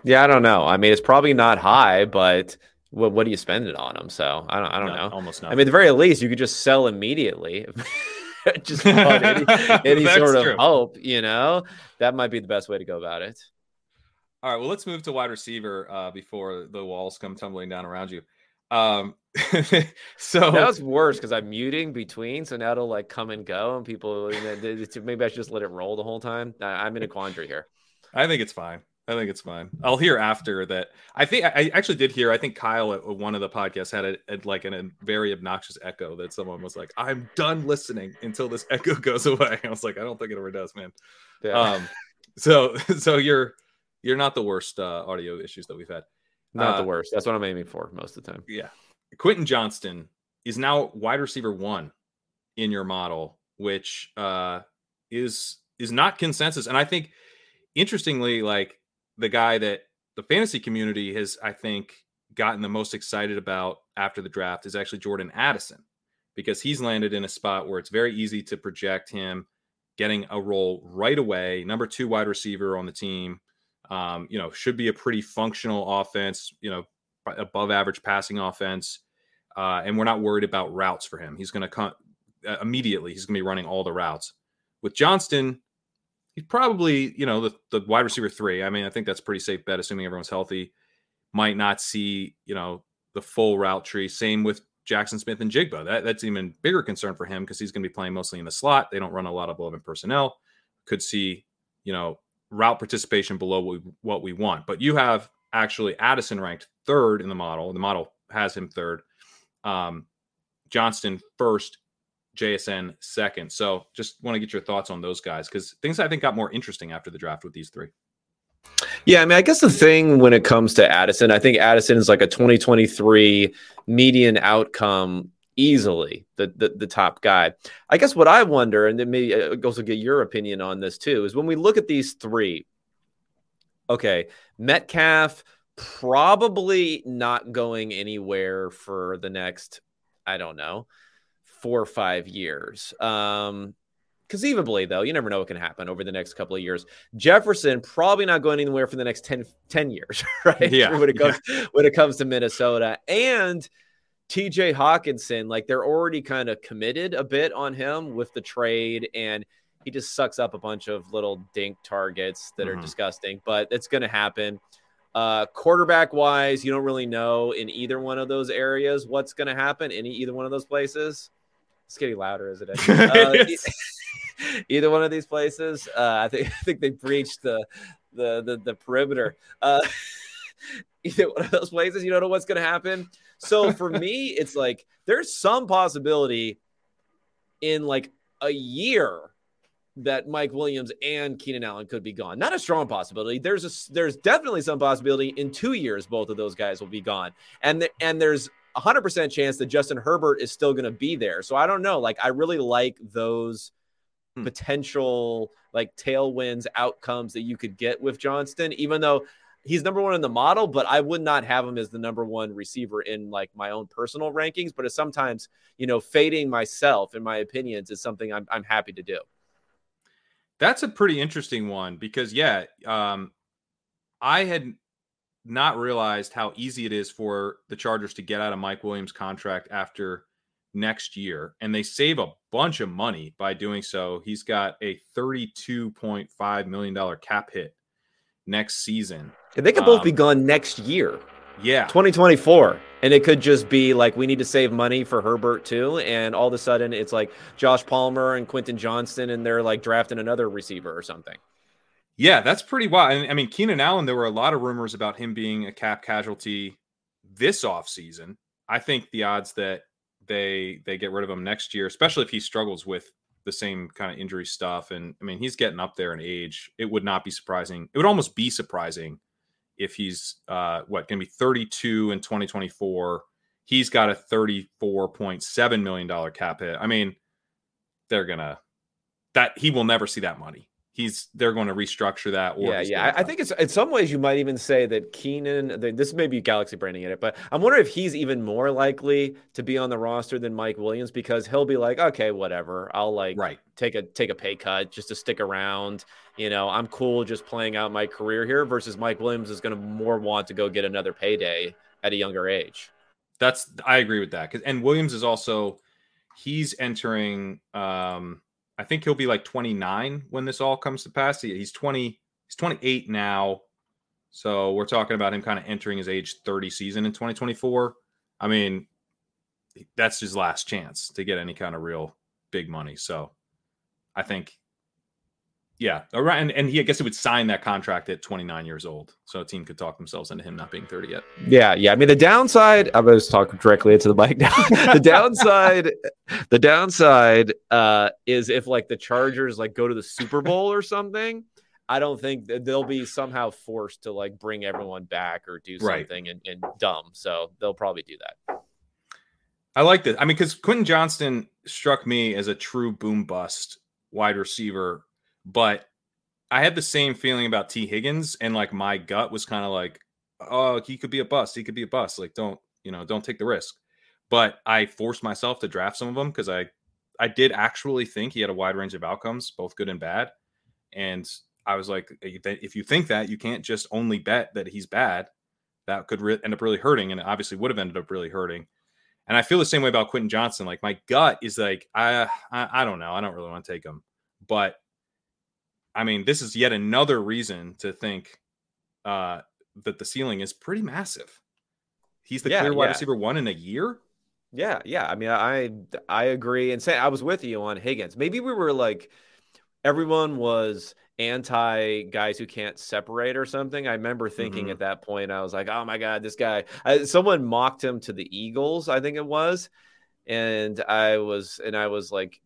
Yeah, I don't know. I mean, it's probably not high, but what what do you spend it on him So I don't I don't no, know. Almost not. I mean, at the very least, you could just sell immediately. just any, any sort of true. hope, you know, that might be the best way to go about it. All right, well, let's move to wide receiver uh, before the walls come tumbling down around you. Um, so that was worse because I'm muting between, so now it'll like come and go, and people maybe I should just let it roll the whole time. I'm in a quandary here. I think it's fine. I think it's fine. I'll hear after that. I think I actually did hear. I think Kyle at one of the podcasts had a, a like an, a very obnoxious echo that someone was like, "I'm done listening until this echo goes away." I was like, "I don't think it ever does, man." Yeah. Um, so so you're you're not the worst uh, audio issues that we've had. Not uh, the worst. That's what I'm aiming for most of the time. Yeah. Quentin Johnston is now wide receiver one in your model, which uh, is is not consensus, and I think interestingly, like the guy that the fantasy community has, I think, gotten the most excited about after the draft is actually Jordan Addison because he's landed in a spot where it's very easy to project him getting a role right away. Number two wide receiver on the team. Um, you know, should be a pretty functional offense, you know, above average passing offense. Uh, and we're not worried about routes for him. He's going to come uh, immediately. He's going to be running all the routes. With Johnston, he's probably you know the, the wide receiver three. I mean, I think that's pretty safe bet, assuming everyone's healthy. Might not see you know the full route tree. Same with Jackson Smith-Njigba. That that's even bigger concern for him because he's going to be playing mostly in the slot. They don't run a lot of eleven personnel. Could see you know route participation below what we, what we want. But you have actually Addison ranked third in the model. The model has him third. Um, Johnston first, JSN second. So just want to get your thoughts on those guys because things I think got more interesting after the draft with these three. Yeah, I mean, I guess the thing when it comes to Addison, I think Addison is like a 2023 median outcome easily the, the, the top guy. I guess what I wonder, and then maybe uh, also get your opinion on this too, is when we look at these three. Okay, Metcalf probably not going anywhere for the next, I don't know, four or five years. Um, conceivably though you never know what can happen over the next couple of years jefferson probably not going anywhere for the next 10, 10 years right yeah when it comes yeah. when it comes to minnesota and tj Hockenson, like they're already kind of committed a bit on him with the trade and he just sucks up a bunch of little dink targets that mm-hmm. are disgusting but it's going to happen uh, quarterback wise you don't really know in either one of those areas what's going to happen in either one of those places it's getting louder, isn't it? Uh, either one of these places. Uh, I think I think they breached the the the, the perimeter. Uh, either one of those places, you don't know what's going to happen. So for me, it's like there's some possibility in like a year that Mike Williams and Keenan Allen could be gone. Not a strong possibility. There's a there's definitely some possibility in 2 years both of those guys will be gone. And the, and there's 100% chance that Justin Herbert is still going to be there. So I don't know. Like I really like those hmm. potential like tailwinds outcomes that you could get with Johnston, even though he's number one in the model, but I would not have him as the number one receiver in like my own personal rankings. But it's sometimes, you know, fading myself in my opinions is something I'm, I'm happy to do. That's a pretty interesting one because, yeah, um, I had not realized how easy it is for the Chargers to get out of Mike Williams' contract after next year, and they save a bunch of money by doing so. He's got a $32.5 million cap hit next season. And they could both um, be gone next year. Yeah. 2024. And it could just be like we need to save money for Herbert too. And all of a sudden it's like Josh Palmer and Quentin Johnston and they're like drafting another receiver or something. Yeah, that's pretty wild. I mean, Keenan Allen, there were a lot of rumors about him being a cap casualty this offseason. I think the odds that they they get rid of him next year, especially if he struggles with the same kind of injury stuff. And I mean, he's getting up there in age. It would not be surprising. It would almost be surprising if he's uh what going to be 32 in 2024. He's got a 34.7 million dollar cap hit. I mean, they're gonna that he will never see that money he's they're going to restructure that. yeah, yeah. I, I, think it's in some ways you might even say that Keenan. This may be Galaxy braining in it, but I'm wondering if he's even more likely to be on the roster than Mike Williams because he'll be like, okay, whatever, I'll like right. take a take a pay cut just to stick around. You know, I'm cool just playing out my career here. Versus Mike Williams is going to more want to go get another payday at a younger age. That's I agree with that because and Williams is also he's entering. um I think he'll be like 29 when this all comes to pass. He, he's 20, he's 28 now. So we're talking about him kind of entering his age 30 season in 2024. I mean, that's his last chance to get any kind of real big money. So I think yeah, right. And, and he, I guess, he would sign that contract at 29 years old, so a team could talk themselves into him not being 30 yet. Yeah, yeah. I mean, the downside. I was talking directly into the mic now. the downside, the downside uh, is if like the Chargers like go to the Super Bowl or something. I don't think they'll be somehow forced to like bring everyone back or do something right. and, and dumb. So they'll probably do that. I like this. I mean, because Quentin Johnston struck me as a true boom bust wide receiver but I had the same feeling about Tee Higgins, and like my gut was kind of like, oh, he could be a bust. He could be a bust. Like, don't you know, don't take the risk. But I forced myself to draft some of them because I, I did actually think he had a wide range of outcomes, both good and bad. And I was like, if you think that, you can't just only bet that he's bad. That could re- end up really hurting, and obviously would have ended up really hurting. And I feel the same way about Quentin Johnston. Like my gut is like, I, I, I don't know. I don't really want to take him, but I mean, this is yet another reason to think uh, that the ceiling is pretty massive. He's the yeah, clear wide yeah. receiver one in a year. Yeah, yeah. I mean, I I agree. And say I was with you on Higgins. Maybe we were like everyone was anti guys who can't separate or something. I remember thinking Mm-hmm. at that point, I was like, oh my God, this guy, I, someone mocked him to the Eagles, I think it was. And I was, and I was like,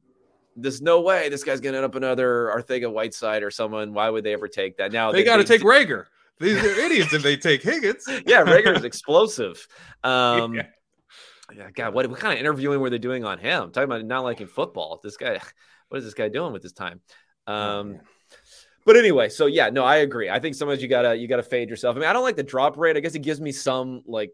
there's no way this guy's going to end up another Arcega-Whiteside or someone. Why would they ever take that? Now They got to take Reagor. These are idiots if they take Higgins. yeah, Reagor is explosive. Um, Yeah. yeah. God, what, what kind of interviewing were they doing on him? talking about not liking football. This guy, what is this guy doing with his time? Oh, Um, but anyway, so yeah, no, I agree. I think sometimes you gotta you gotta fade yourself. I mean, I don't like the drop rate. I guess it gives me some like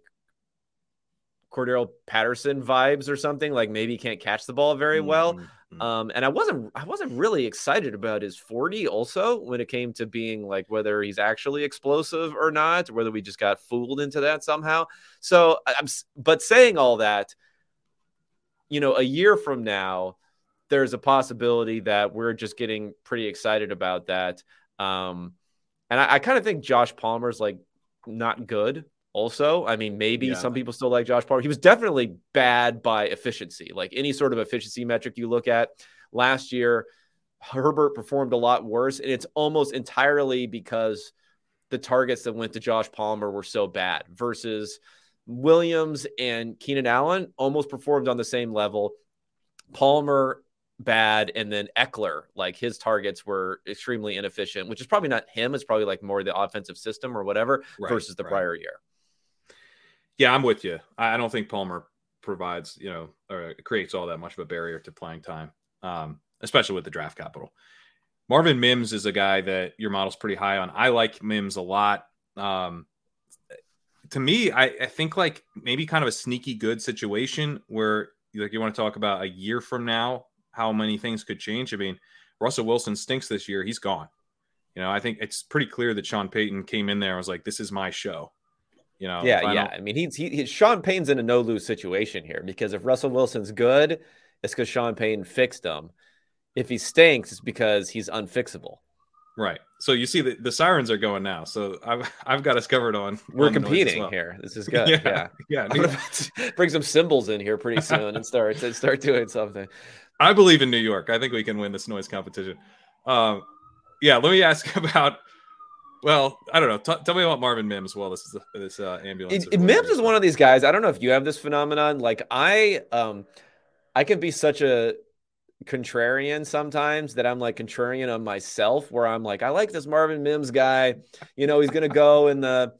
Cordarrelle Patterson vibes or something. Like maybe he can't catch the ball very well. Mhm. Um, and I wasn't I wasn't really excited about his 40 also when it came to being like whether he's actually explosive or not, or whether we just got fooled into that somehow. So I'm but saying all that, you know, a year from now, there's a possibility that we're just getting pretty excited about that. Um, and I, I kind of think Josh Palmer's like not good. Also, I mean, maybe Yeah. some people still like Josh Palmer. He was definitely bad by efficiency. Like any sort of efficiency metric you look at last year, Herbert performed a lot worse, and it's almost entirely because the targets that went to Josh Palmer were so bad versus Williams and Keenan Allen almost performed on the same level. Palmer bad, and then Ekeler, like his targets were extremely inefficient, which is probably not him. It's probably like more the offensive system or whatever Right, versus the right. prior year. Yeah, I'm with you. I don't think Palmer provides, you know, or creates all that much of a barrier to playing time, um, especially with the draft capital. Marvin Mims is a guy that your model's pretty high on. I like Mims a lot. Um, to me, I, I think like maybe kind of a sneaky good situation where like you want to talk about a year from now, how many things could change. I mean, Russell Wilson stinks this year. He's gone. You know, I think it's pretty clear that Sean Payton came in there and was like, "This is my show." You know, yeah, yeah. I mean, he's he, he Sean Payton's in a no lose situation here because if Russell Wilson's good, it's because Sean Payton fixed him. If he stinks, it's because he's unfixable. Right. So you see the, the sirens are going now. So I've I've got us covered on. We're on competing well. here. This is good. Yeah. yeah. Yeah. Bring some cymbals in here pretty soon and start and start doing something. I believe in New York. I think we can win this noise competition. Um, yeah. Let me ask about. Well, I don't know. T- tell me about Marvin Mims. Well, this is this uh, ambulance. It, Mims is one of these guys. I don't know if you have this phenomenon. Like I, um, I can be such a contrarian sometimes that I'm like contrarian on myself, where I'm like, I like this Marvin Mims guy. You know, he's gonna go in the.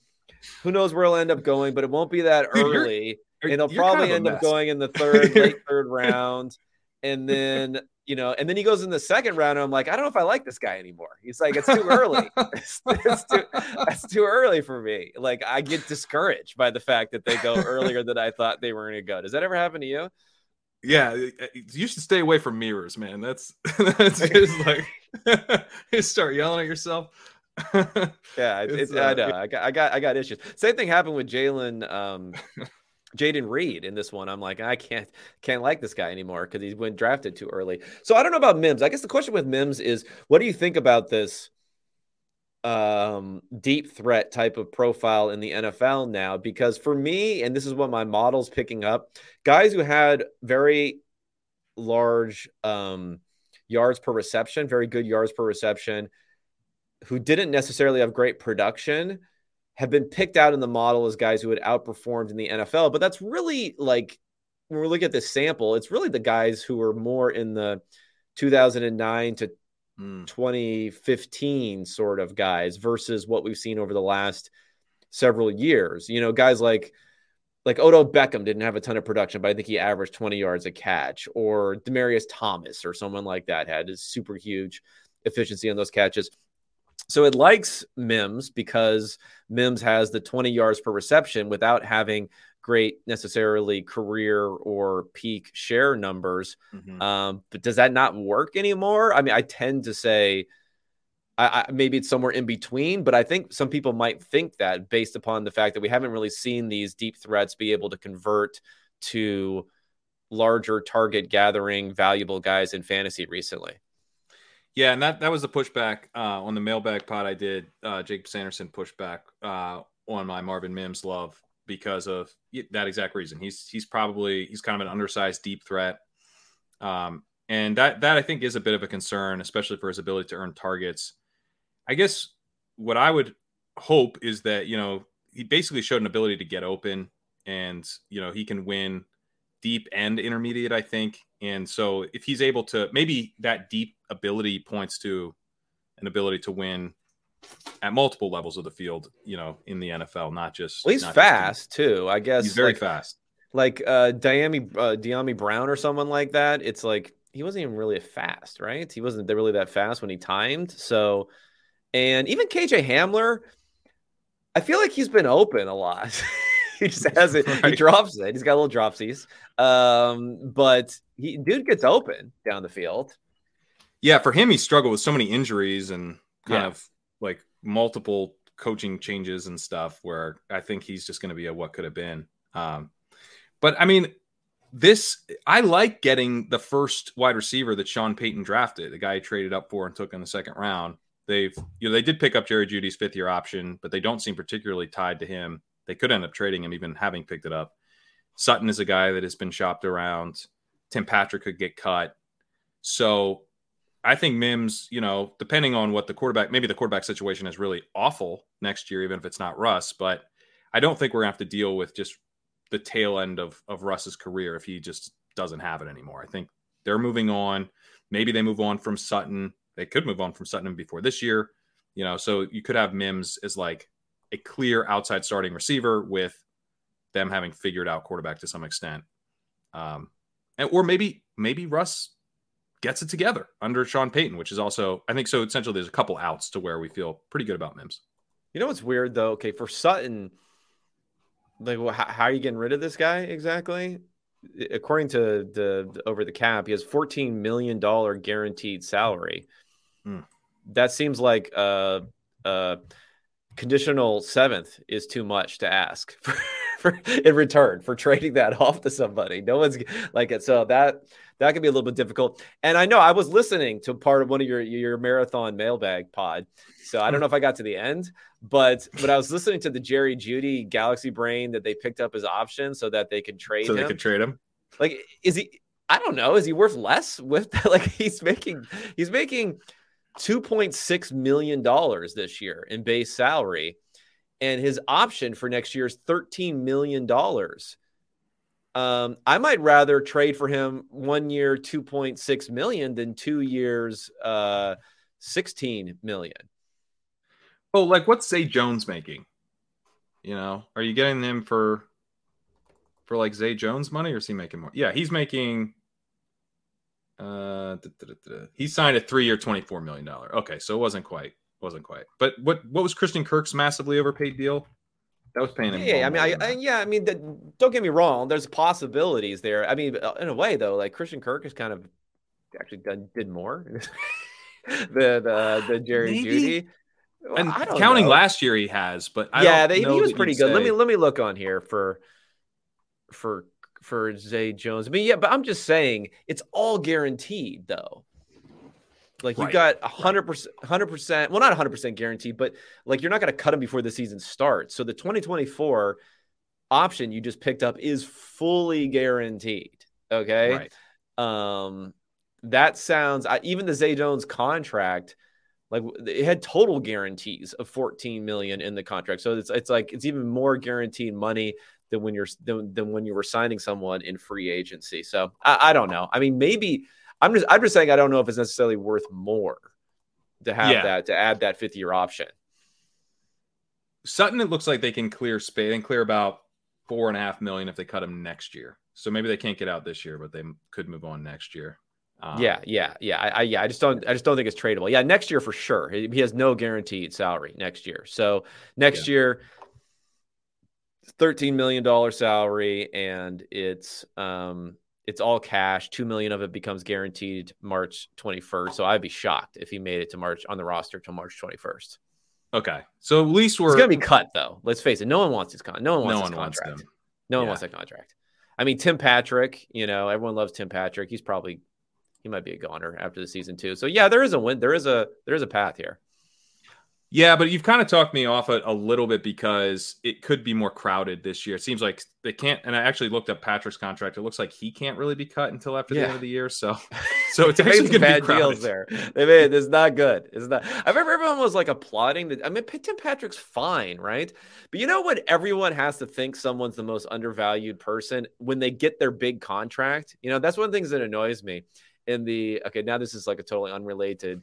Who knows where he'll end up going, but it won't be that Dude, early, and he'll you're kind probably of end up going in the third, late third round, and then you know, and then he goes in the second round. And I'm like, I don't know if I like this guy anymore. He's like, it's too early. it's, it's too, that's too early for me. Like I get discouraged by the fact that they go earlier than I thought they were going to go. Does that ever happen to you? Yeah, you should stay away from mirrors, man. That's that's just like you start yelling at yourself. Yeah, it's, It's, it's, I uh, know. I got, I got, I got issues. Same thing happened with Jalen, um, Jayden Reed in this one. I'm like, I can't, can't like this guy anymore because he went drafted too early. So I don't know about Mims. I guess the question with Mims is, what do you think about this um, deep threat type of profile in the NFL now? Because for me, and this is what my model's picking up, guys who had very large um, yards per reception, very good yards per reception who didn't necessarily have great production have been picked out in the model as guys who had outperformed in the NFL. But that's really like when we look at this sample, it's really the guys who were more in the 2009 to Mm. 2015 sort of guys versus what we've seen over the last several years. You know, guys like like Odo Beckham didn't have a ton of production, but I think he averaged 20 yards a catch, or Demaryius Thomas or someone like that had a super huge efficiency on those catches. So it likes Mims because Mims has the 20 yards per reception without having great necessarily career or peak share numbers. Mhm. Um, but does that not work anymore? I mean, I tend to say I, I, maybe it's somewhere in between, but I think some people might think that based upon the fact that we haven't really seen these deep threats be able to convert to larger target gathering valuable guys in fantasy recently. Yeah, and that that was the pushback uh, on the mailbag pod I did. Uh, Jake Sanderson pushback uh, on my Marvin Mims love because of that exact reason. He's he's probably he's kind of an undersized deep threat. Um, and that that I think is a bit of a concern, especially for his ability to earn targets. I guess what I would hope is that you know he basically showed an ability to get open, and you know he can win deep and intermediate. I think, and so if he's able to, maybe that deep ability points to an ability to win at multiple levels of the field, you know, in the NFL, not just. Well, he's not fast too. I guess he's very like, fast. Like uh, Dyami uh, Dyami Brown or someone like that. It's like he wasn't even really fast, right? He wasn't really that fast when he timed. So, and even KJ Hamler, I feel like he's been open a lot. he just has it. Right. He drops it. He's got little dropsies. Um, but he dude gets open down the field. Yeah, for him, he struggled with so many injuries and kind Yeah. of like multiple coaching changes and stuff. Where I think he's just going to be a what could have been. Um, but I mean, this I like getting the first wide receiver that Sean Payton drafted, the guy he traded up for and took in the second round. They've you know they did pick up Jerry Jeudy's fifth year option, but they don't seem particularly tied to him. They could end up trading him, even having picked it up. Sutton is a guy that has been shopped around. Tim Patrick could get cut. So I think Mims, you know, depending on what the quarterback, maybe the quarterback situation is really awful next year, even if it's not Russ. But I don't think we're gonna have to deal with just the tail end of of Russ's career if he just doesn't have it anymore. I think they're moving on. Maybe they move on from Sutton. They could move on from Sutton before this year. You know, so you could have Mims as like a clear outside starting receiver with them having figured out quarterback to some extent. Um, and, or maybe maybe Russ gets it together under Sean Payton, which is also I think so. Essentially, there's a couple outs to where we feel pretty good about Mims. You know what's weird though? Okay, for Sutton, like, well, how, how are you getting rid of this guy exactly? According to the, the over the cap, he has fourteen million dollar guaranteed salary. Hmm. That seems like a, a conditional seventh is too much to ask for, in return for trading that off to somebody. No one's like it, so that that could be a little bit difficult. And I know I was listening to part of one of your your marathon mailbag pod, so I don't know if I got to the end, but but I was listening to the Jerry Jeudy Galaxy Brain that they picked up as option so that they could trade So him. they could trade him. Like, is he? I don't know. Is he worth less with like he's making he's making two point six million dollars this year in base salary, and his option for next year is thirteen million dollars. Um, I might rather trade for him one year two point six million than two years uh sixteen million. Oh, like what's Zay Jones making? You know, are you getting him for for like Zay Jones money, or is he making more? Yeah, he's making. Uh, da, da, da, he signed a three-year, twenty-four million dollar. Okay, so it wasn't quite, wasn't quite. But what what was Christian Kirk's massively overpaid deal? That was paying him. Yeah, I mean, I, I yeah, I mean, that, don't get me wrong. There's possibilities there. I mean, uh, in a way, though, like Christian Kirk has kind of actually done did more than the the Jerry Maybe. Jeudy. Well, and counting know. last year, he has. But I yeah, don't they, know he was pretty good. Let me let me look on here for for for Zay Jones. I mean, yeah, but I'm just saying it's all guaranteed though. Like you Right, got a hundred percent, hundred percent. Well, not hundred percent guaranteed, but like you're not going to cut him before the season starts. So the 2024 option you just picked up is fully guaranteed. Okay. Right. Um, that sounds even the Zay Jones contract, like it had total guarantees of 14 million in the contract. So it's it's like it's even more guaranteed money than when you're than, than when you were signing someone in free agency. So I, I don't know. I mean, maybe I'm just I'm just saying I don't know if it's necessarily worth more to have Yeah. that to add that fifth year option. Sutton, it looks like they can clear space and clear about four and a half million if they cut him next year. So maybe they can't get out this year, but they could move on next year. Um, yeah, yeah, yeah. I, I yeah, I just don't I just don't think it's tradable. Yeah, next year for sure. He, he has no guaranteed salary next year. So next year, thirteen million dollar salary, and it's um it's all cash. Two million of it becomes guaranteed March twenty first. So I'd be shocked if he made it to March on the roster till March twenty first. Okay. So at least we're It's gonna be cut though. Let's face it. No one wants his con. No one wants no his one wants contract. them. No one Yeah. wants that contract. I mean, Tim Patrick, you know, everyone loves Tim Patrick. He's probably he might be a goner after the season too. So yeah, there is a win. There is a there is a path here. Yeah, but you've kind of talked me off it a little bit because it could be more crowded this year. It seems like they can't. And I actually looked up Patrick's contract. It looks like he can't really be cut until after yeah. the end of the year. So, so it's actually going be deals there. They made it's not good. It's not. I remember everyone was like applauding that. I mean, Tim Patrick's fine, right? But you know what? Everyone has to think someone's the most undervalued person when they get their big contract. You know, that's one of the things that annoys me. In the okay, now this is like a totally unrelated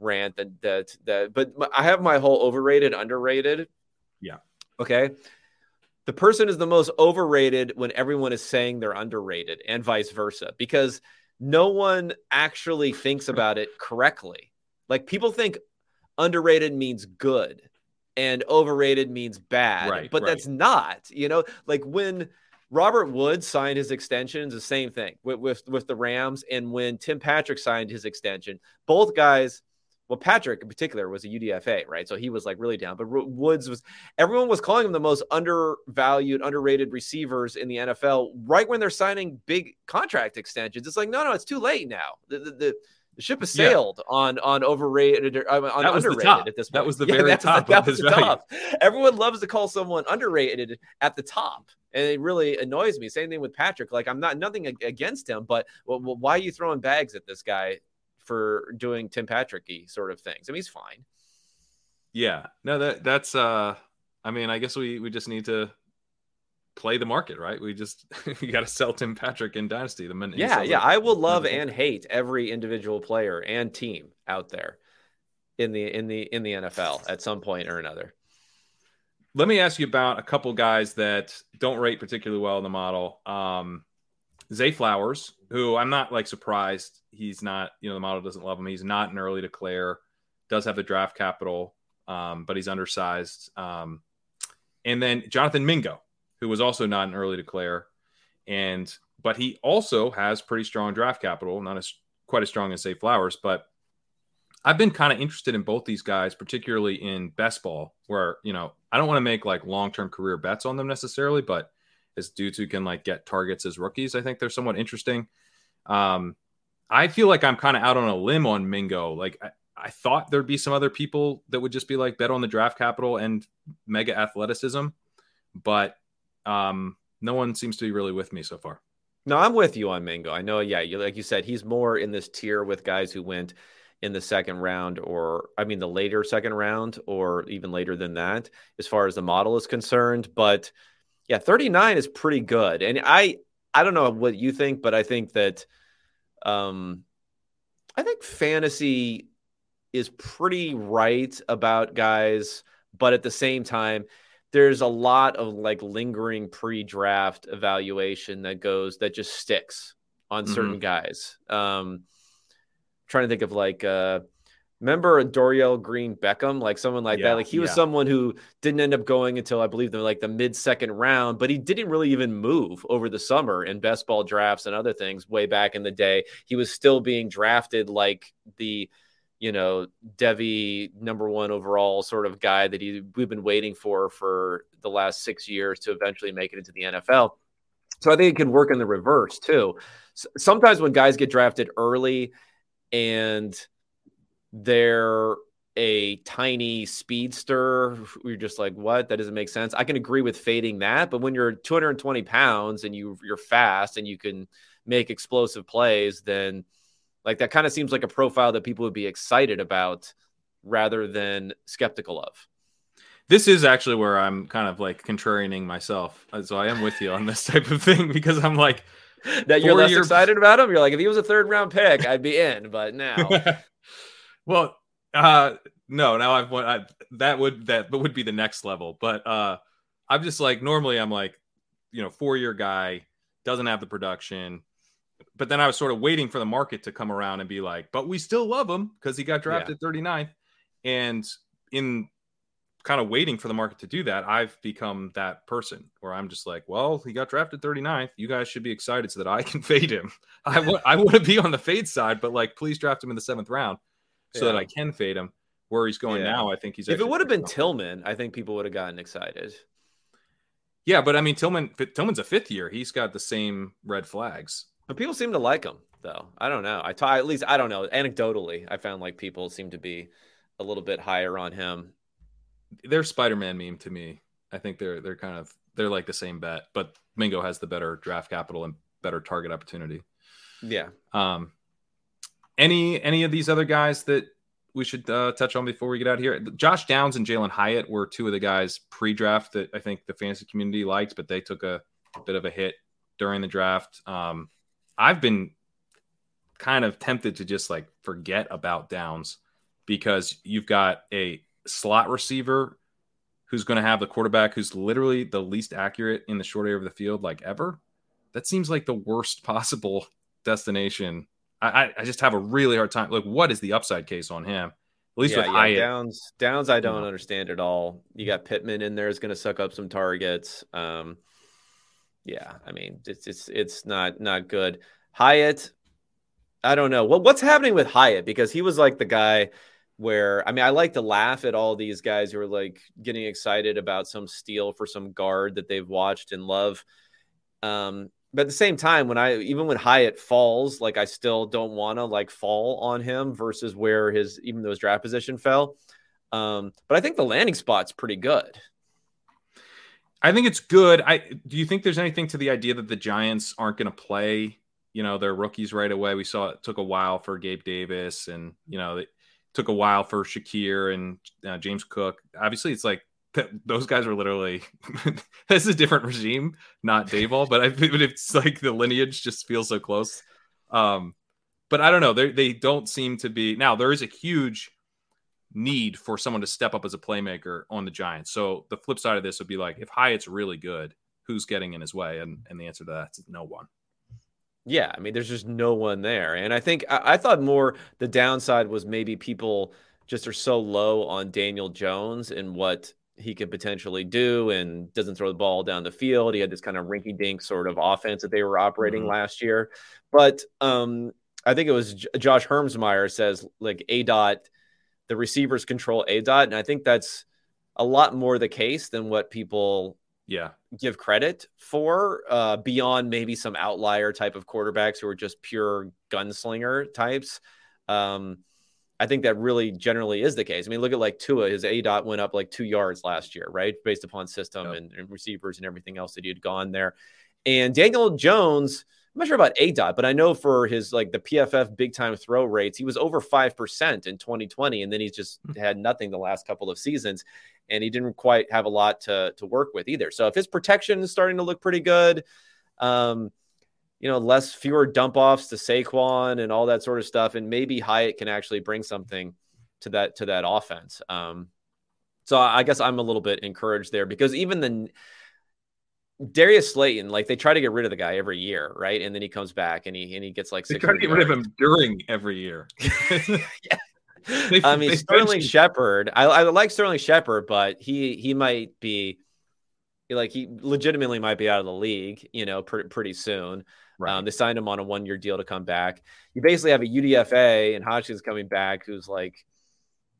rant that that that but I have my whole overrated underrated. Yeah. Okay. The person is the most overrated when everyone is saying they're underrated and vice versa because no one actually thinks about it correctly. Like people think underrated means good and overrated means bad, right, but right. that's not, you know, like when Robert Woods signed his extensions, the same thing with, with, with the Rams. And when Tim Patrick signed his extension, both guys well, Patrick in particular was a UDFA, right? So he was like really down. But Woods was, everyone was calling him the most undervalued, underrated receivers in the NFL right when they're signing big contract extensions. It's like, no, no, it's too late now. The, the, the, the ship has sailed yeah. on on overrated uh, on underrated at this point. That was the yeah, very top that, was the top. Everyone loves to call someone underrated at the top, and it really annoys me. Same thing with Patrick. Like I'm not nothing against him, but well, why are you throwing bags at this guy for doing Tim Patricky sort of things. I mean, he's fine. Yeah, no, that that's. uh I mean, I guess we we just need to play the market, right? We just you got to sell Tim Patrick in Dynasty. The minute yeah, yeah, I will love and hate every individual player and team out there in the in the in the NFL at some point or another. Let me ask you about a couple guys that don't rate particularly well in the model. Um, Zay Flowers, who I'm not like surprised he's not, you know, the model doesn't love him. He's not an early declare, does have the draft capital, um, but he's undersized. Um, and then Jonathan Mingo, who was also not an early declare, and but he also has pretty strong draft capital, not as quite as strong as Zay Flowers, but I've been kind of interested in both these guys, particularly in best ball, where you know I don't want to make like long term career bets on them necessarily, but as dudes who can like get targets as rookies. I think they're somewhat interesting. Um, I feel like I'm kind of out on a limb on Mingo. Like I, I, thought there'd be some other people that would just be like bet on the draft capital and mega athleticism, but um, no one seems to be really with me so far. No, I'm with you on Mingo. I know, yeah, you, like you said, he's more in this tier with guys who went in the second round, or I mean, the later second round, or even later than that, as far as the model is concerned. But yeah, 39 is pretty good. And I I don't know what you think, but I think that um I think fantasy is pretty right about guys, but at the same time, there's a lot of like lingering pre-draft evaluation that goes that just sticks on certain mm-hmm. guys. Um trying to think of like uh Remember Dorial Green Beckham, like someone like yeah, that. Like he was someone who didn't end up going until I believe the like the mid second round, but he didn't really even move over the summer in best ball drafts and other things way back in the day. He was still being drafted like the you know devy number one overall sort of guy that he we've been waiting for for the last six years to eventually make it into the NFL. So I think it can work in the reverse too. Sometimes when guys get drafted early and they're a tiny speedster, you're just like, what? That doesn't make sense. I can agree with fading that, but when you're 220 pounds and you you're fast and you can make explosive plays, then like that kind of seems like a profile that people would be excited about rather than skeptical of. This is actually where I'm kind of like contrarianing myself. Uh, so I am with you on this type of thing because I'm like that you're less excited about him. You're like, if he was a third round pick, I'd be in, but now Well, uh, no, now I've I, that would that would be the next level. But uh, I'm just like normally I'm like, you know, four year guy doesn't have the production. But then I was sort of waiting for the market to come around and be like, but we still love him because he got drafted yeah. 39th. And in kind of waiting for the market to do that, I've become that person where I'm just like, well, he got drafted 39th. You guys should be excited so that I can fade him. I want I want to be on the fade side, but like, please draft him in the seventh round so yeah. that I can fade him. Where he's going yeah. now, I think he's. If it would have been Tillman, I think people would have gotten excited. Yeah, but I mean, Tillman Tillman's a fifth year. He's got the same red flags. But people seem to like him, though. I don't know. I t- at least I don't know. Anecdotally, I found like people seem to be a little bit higher on him they're Spider-Man meme to me. I think they're they're kind of they're like the same bet, but Mingo has the better draft capital and better target opportunity. Yeah. Um. Any any of these other guys that we should uh, touch on before we get out here? Josh Downs and Jalin Hyatt were two of the guys pre-draft that I think the fantasy community liked, but they took a bit of a hit during the draft. Um, I've been kind of tempted to just like forget about Downs because you've got a slot receiver who's going to have the quarterback who's literally the least accurate in the short area of the field, like ever. That seems like the worst possible destination. I, I just have a really hard time. Like, what is the upside case on him? At least yeah, with yeah, Hyatt. Downs, Downs, I don't understand at all. You got Pittman in there is going to suck up some targets. Um, yeah, I mean, it's it's it's not not good. Hyatt, I don't know what what's happening with Hyatt because he was like the guy where I mean, I like to laugh at all these guys who are like getting excited about some steal for some guard that they've watched and love. Um, but at the same time, when I even when Hyatt falls, like I still don't want to like fall on him versus where his even though his draft position fell. Um, but I think the landing spot's pretty good. I think it's good. I do you think there's anything to the idea that the Giants aren't going to play, you know, their rookies right away? We saw it took a while for Gabe Davis, and you know, it took a while for Shakir and uh, James Cook. Obviously, it's like those guys are literally this is a different regime, not Daboll, but I but it's like the lineage just feels so close. Um, but I don't know. They they don't seem to be now. There is a huge need for someone to step up as a playmaker on the Giants. So the flip side of this would be like if Hyatt's really good, who's getting in his way? And and the answer to that is no one. Yeah, I mean, there's just no one there, and I think I, I thought more the downside was maybe people just are so low on Daniel Jones and what he could potentially do and doesn't throw the ball down the field. He had this kind of rinky dink sort of offense that they were operating mm-hmm. last year. But um, I think it was J- Josh Hermsmeyer says like A dot, the receivers control A dot. And I think that's a lot more the case than what people yeah give credit for uh, beyond maybe some outlier type of quarterbacks who are just pure gunslinger types. Um, I think that really generally is the case. I mean, look at like Tua, his A dot went up like two yards last year, right? Based upon system yep. and, and, receivers and everything else that he had gone there. And Daniel Jones, I'm not sure about A dot, but I know for his like the PFF big time throw rates, he was over 5% in 2020. And then he's just hmm. had nothing the last couple of seasons. And he didn't quite have a lot to, to work with either. So if his protection is starting to look pretty good, um, you know, less fewer dump offs to Saquon and all that sort of stuff. And maybe Hyatt can actually bring something to that to that offense. Um, so I guess I'm a little bit encouraged there because even the Darius Slayton, like they try to get rid of the guy every year, right? And then he comes back and he and he gets like they try to get rid of him during every year. yeah. They, I mean, Sterling Shepard. I, I like Sterling Shepard, but he he might be like he legitimately might be out of the league, you know, pretty pretty soon. Right. Um, they signed him on a one year deal to come back. You basically have a UDFA and Hodgins coming back, who's like,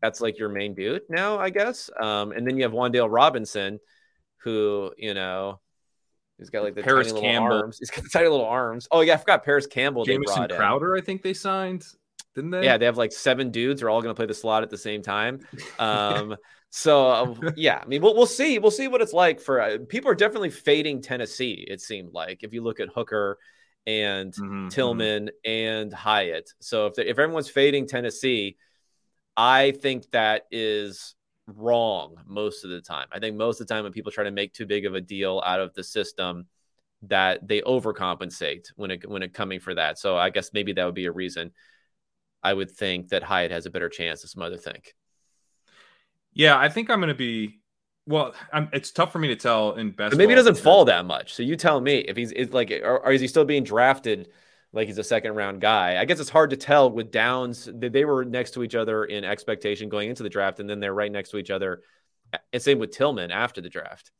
that's like your main dude now, I guess. Um, and then you have Wan'Dale Robinson, who, you know, he's got like the Parris tiny Campbell. little arms. He's got the tiny little arms. Oh, yeah, I forgot Parris Campbell. Jamison Crowder, in. I think they signed, didn't they? Yeah, they have like seven dudes. Are all going to play the slot at the same time. Um, so um, yeah, I mean, we'll, we'll see. We'll see what it's like for uh, people are definitely fading Tennessee. It seemed like if you look at Hooker and mm-hmm, mm-hmm. Tillman mm-hmm. and Hyatt. So if if everyone's fading Tennessee, I think that is wrong most of the time. I think most of the time when people try to make too big of a deal out of the system, that they overcompensate when it when it coming for that. So I guess maybe that would be a reason. I would think that Hyatt has a better chance than some other think. Yeah, I think I'm going to be well, I'm, it's tough for me to tell in best. maybe he doesn't fall that much. So you tell me if he's like, or, or, is he still being drafted like he's a second round guy? I guess it's hard to tell with Downs. They were next to each other in expectation going into the draft, and then they're right next to each other. And same with Tillman after the draft.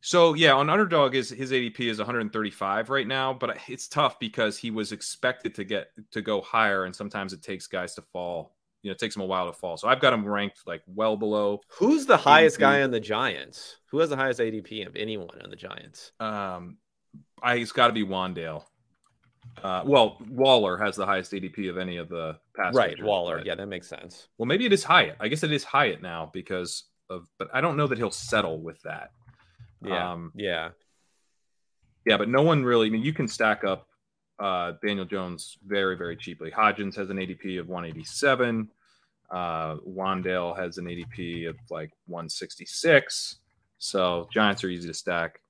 So yeah, on underdog is his ADP is 135 right now, but it's tough because he was expected to get to go higher, and sometimes it takes guys to fall you know, it takes him a while to fall. So I've got him ranked like well below. Who's the highest ADP. guy on the Giants? Who has the highest ADP of anyone on the Giants? Um, I, it's got to be Wan'Dale. Uh, well, Waller has the highest ADP of any of the past. Right, Waller. But, yeah, that makes sense. Well, maybe it is Hyatt. I guess it is Hyatt now because of, but I don't know that he'll settle with that. Yeah, um, yeah, yeah. But no one really. I mean, you can stack up uh, Daniel Jones very, very cheaply. Hodgins has an ADP of 187. Uh, Wan'Dale has an ADP of like 166. So Giants are easy to stack.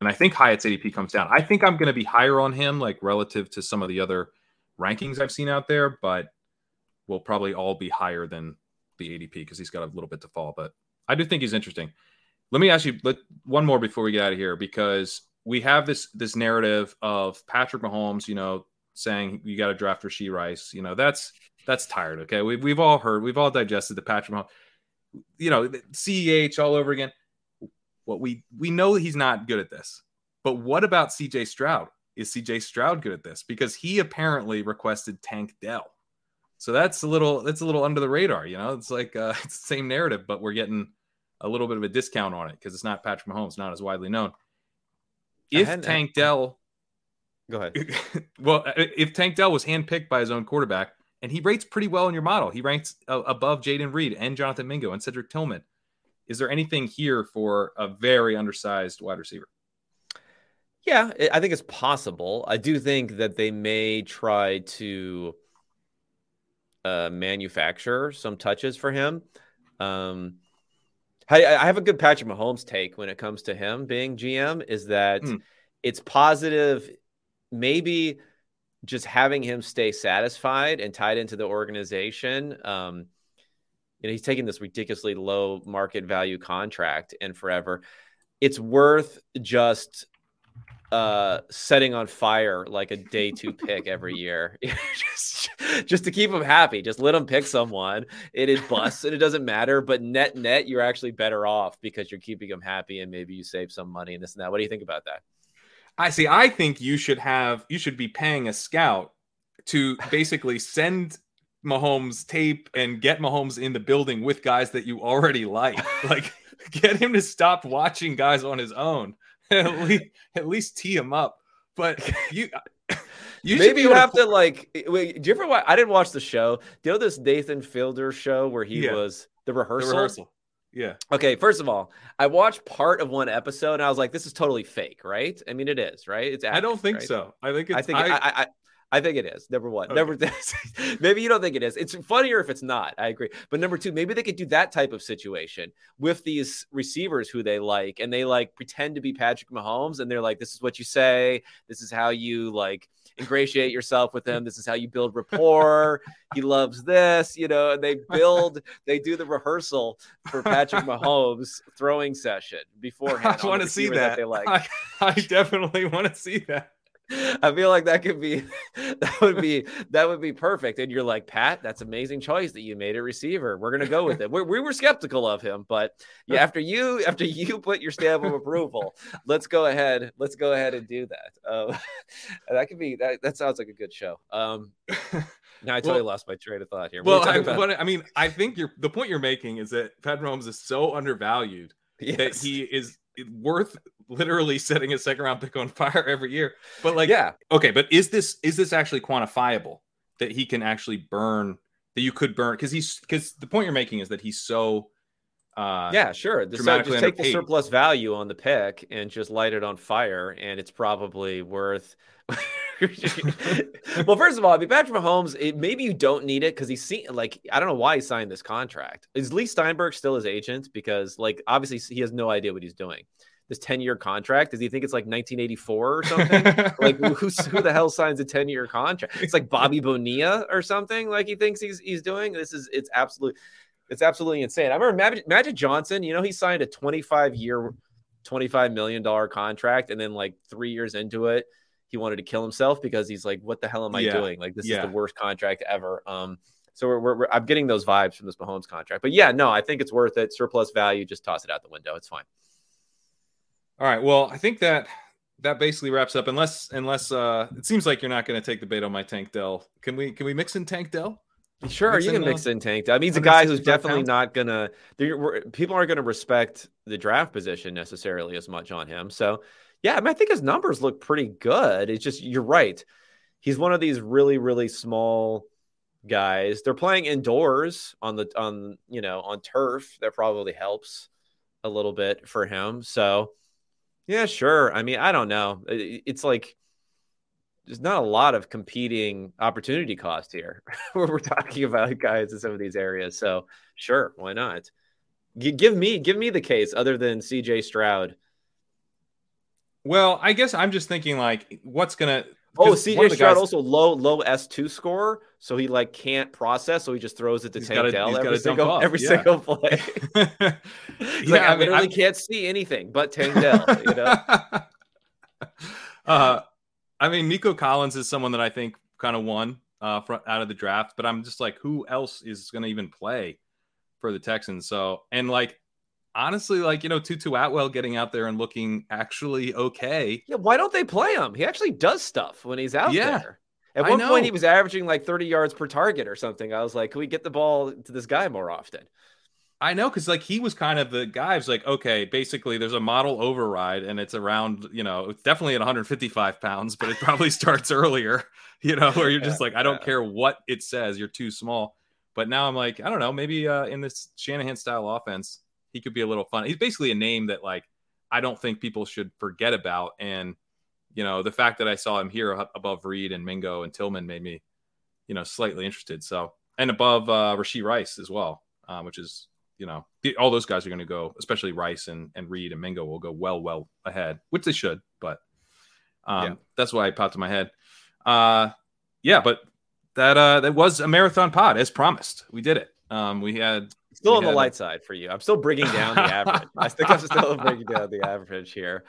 And I think Hyatt's ADP comes down. I think I'm going to be higher on him, like relative to some of the other rankings I've seen out there, but we'll probably all be higher than the ADP because he's got a little bit to fall. But I do think he's interesting. Let me ask you let, one more before we get out of here because we have this this narrative of Patrick Mahomes, you know, saying you got to draft Rashee Rice. You know, that's that's tired. Okay, we've we've all heard, we've all digested the Patrick Mahomes. You know, CEH all over again. What we we know he's not good at this, but what about CJ Stroud? Is CJ Stroud good at this? Because he apparently requested Tank Dell. So that's a little that's a little under the radar. You know, it's like uh, it's the same narrative, but we're getting a little bit of a discount on it because it's not Patrick Mahomes, not as widely known. If Tank Dell, go ahead. well, if Tank Dell was handpicked by his own quarterback, and he rates pretty well in your model, he ranks uh, above Jayden Reed and Jonathan Mingo and Cedric Tillman. Is there anything here for a very undersized wide receiver? Yeah, I think it's possible. I do think that they may try to uh, manufacture some touches for him. Um, I, I have a good Patrick Mahomes take when it comes to him being GM is that mm. it's positive, maybe just having him stay satisfied and tied into the organization. Um, you know, he's taking this ridiculously low market value contract and forever. It's worth just uh setting on fire like a day two pick every year. Just just to keep them happy just let them pick someone. It is bust and it doesn't matter but net net you're actually better off because you're keeping them happy and maybe you save some money and this and that. What do you think about that? I see i think you should have you should be paying a scout to basically send Mahomes tape and get Mahomes in the building with guys that you already like. Like get him to stop watching guys on his own at least at least tee him up. But you. You Maybe you have to, to like. Wait, do you ever watch? I didn't watch the show. Do you know this Nathan Fielder show where he yeah. was the rehearsal? The rehearsal. Yeah. Okay. First of all, I watched part of one episode and I was like, "This is totally fake, right?" I mean, it is, right? It's. I don't think right? so. I think it's. I think I, I, I think it is. Number one. Okay. Number maybe you don't think it is. It's funnier if it's not. I agree. But number two, maybe they could do that type of situation with these receivers who they like, and they like pretend to be Patrick Mahomes, and they're like, "This is what you say. This is how you like ingratiate yourself with him. This is how you build rapport. he loves this, you know." And they build, they do the rehearsal for Patrick Mahomes throwing session beforehand. I want to see that. that they like. I, I definitely want to see that. I feel like that could be that would be that would be perfect. And you're like, Pat, that's amazing choice that you made a receiver. We're gonna go with it. We're, we were skeptical of him, but yeah, after you after you put your stamp of approval, let's go ahead. Let's go ahead and do that. Um, that could be that. That sounds like a good show. Um, now I totally well, lost my train of thought here. Well, I, I, mean, I think you're the point you're making is that Pat Mahomes is so undervalued yes. that he is worth literally setting a second round pick on fire every year. But like, yeah, okay, but is this is this actually quantifiable that he can actually burn that you could burn? Because he's because the point you're making is that he's so uh yeah sure. So just take the surplus value on the pick and just light it on fire and it's probably worth well, first of all, I mean, Patrick Mahomes, it, maybe you don't need it because he's seen, like, I don't know why he signed this contract. Is Leigh Steinberg still his agent? Because, like, obviously he has no idea what he's doing. This 10 year contract, does he think it's like 1984 or something? like, who's, who the hell signs a 10 year contract? It's like Bobby Bonilla or something, like he thinks he's, he's doing. This is, it's absolutely, it's absolutely insane. I remember Magic, Magic Johnson, you know, he signed a 25 year, $25 million contract. And then, like, three years into it, he wanted to kill himself because he's like, what the hell am I yeah. doing? Like, this yeah. is the worst contract ever. Um, so we're, we're, we're, I'm getting those vibes from this Mahomes contract. But yeah, no, I think it's worth it. Surplus value, just toss it out the window. It's fine. All right. Well, I think that that basically wraps up. Unless unless uh, it seems like you're not going to take the bait on my Tank Dell. Can we can we mix in Tank Dell? Sure, mix you can in, mix in Tank. Dell. I mean, he's a guy who's definitely pounds? not gonna. People aren't going to respect the draft position necessarily as much on him. So yeah, I mean, I think his numbers look pretty good. It's just you're right. He's one of these really, really small guys. They're playing indoors on the on you know on turf. That probably helps a little bit for him. So yeah, sure. I mean, I don't know. It's like there's not a lot of competing opportunity cost here where we're talking about guys in some of these areas. So sure, why not? Give me give me the case other than CJ Stroud. Well, I guess I'm just thinking like what's gonna Oh, CJ Stroud guys... also low low S two score, so he like can't process, so he just throws it to Tank Dell every single every yeah. single play. yeah, like, I, I literally I'm... can't see anything but Tank Dell. You know. uh, I mean, Nico Collins is someone that I think kind of won uh, front, out of the draft, but I'm just like, who else is going to even play for the Texans? So, and like, honestly, like, you know, Tutu Atwell getting out there and looking actually okay. Yeah. Why don't they play him? He actually does stuff when he's out yeah, there. At one point, he was averaging like 30 yards per target or something. I was like, can we get the ball to this guy more often? I know because like he was kind of the guy who's like, okay, basically there's a model override and it's around, you know, it's definitely at 155 pounds, but it probably starts earlier, you know, where you're just like, I don't yeah. care what it says, you're too small. But now I'm like, I don't know, maybe uh, in this Shanahan style offense, he could be a little fun. He's basically a name that like I don't think people should forget about. And you know, the fact that I saw him here above Reed and Mingo and Tillman made me, you know, slightly interested. So and above uh, Rashee Rice as well, um, which is you know, all those guys are going to go, especially Rice and, and Reed and Mingo will go well, well ahead, which they should. But um, yeah. that's why I popped in my head. Uh, yeah, but that uh, that was a marathon pod as promised. We did it. Um, we had still on the light side for you. I'm still bringing down the average. I think I'm still bringing down the average here.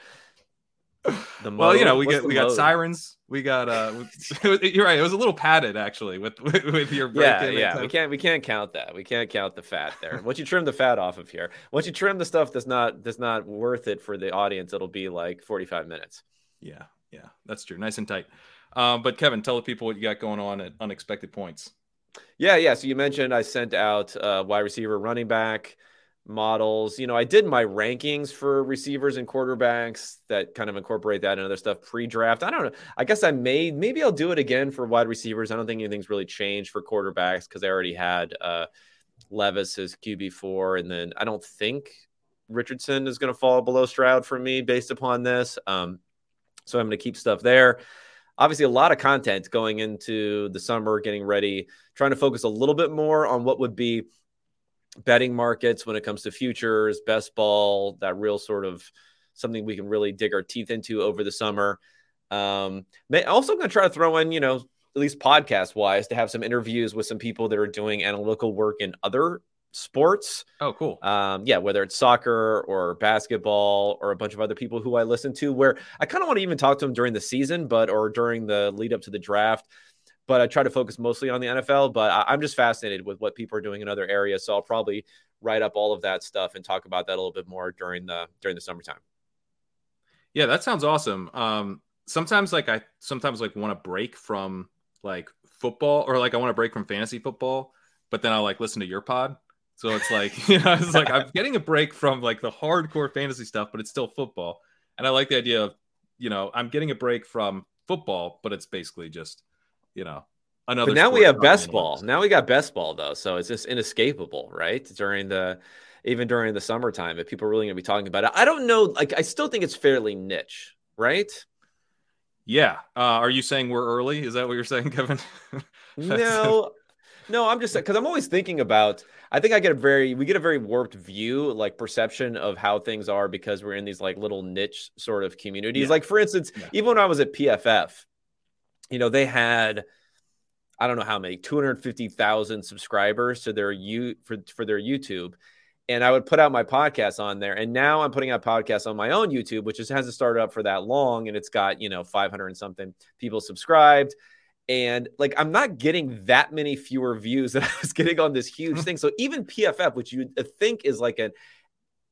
The well, you know, we get we got sirens. We got uh, you're right. It was a little padded actually with with, with your break yeah yeah. We can't we can't count that. We can't count the fat there. Once you trim the fat off of here, once you trim the stuff that's not that's not worth it for the audience, it'll be like 45 minutes. Yeah, yeah, that's true. Nice and tight. Um, but Kevin, tell the people what you got going on at unexpected points. Yeah, yeah. So you mentioned I sent out uh, wide receiver, running back models. You know, I did my rankings for receivers and quarterbacks that kind of incorporate that and other stuff pre-draft. I don't know. I guess I made maybe I'll do it again for wide receivers. I don't think anything's really changed for quarterbacks because I already had uh, Levis as QB four, and then I don't think Richardson is going to fall below Stroud for me based upon this. Um, so I'm going to keep stuff there. Obviously, a lot of content going into the summer, getting ready, trying to focus a little bit more on what would be betting markets when it comes to futures, best ball, that real sort of something we can really dig our teeth into over the summer. Um, may, also going to try to throw in, you know, at least podcast wise, to have some interviews with some people that are doing analytical work in other sports. Oh, cool. Um, yeah, whether it's soccer or basketball or a bunch of other people who I listen to, where I kind of want to even talk to them during the season, but or during the lead up to the draft but I try to focus mostly on the NFL. But I, am just fascinated with what people are doing in other areas, so I'll probably write up all of that stuff and talk about that a little bit more during the during the summertime. Yeah, that sounds awesome. Um, sometimes like I sometimes like want to break from like football or like I want to break from fantasy football, but then I'll like listen to your pod. So it's like, you know, it's like I'm getting a break from like the hardcore fantasy stuff, but it's still football. And I like the idea of, you know, I'm getting a break from football, but it's basically just you know another. But now we have best ball. Now we got best ball though, so it's just inescapable, right? During the even during the summertime, if people are really going to be talking about it, I don't know. Like, I still think it's fairly niche, right? Yeah. Uh, are you saying we're early? Is that what you're saying, Kevin? no, no. I'm just because I'm always thinking about. I think I get a very we get a very warped view, like perception of how things are because we're in these like little niche sort of communities. Yeah. Like for instance, yeah. even when I was at PFF, you know, they had I don't know how many 250,000 subscribers to their you for for their YouTube. And I would put out my podcast on there. And now I'm putting out podcasts on my own YouTube, which just hasn't started up for that long. And it's got, you know, 500 and something people subscribed. And like, I'm not getting that many fewer views that I was getting on this huge mm-hmm. thing. So even PFF, which you think is like an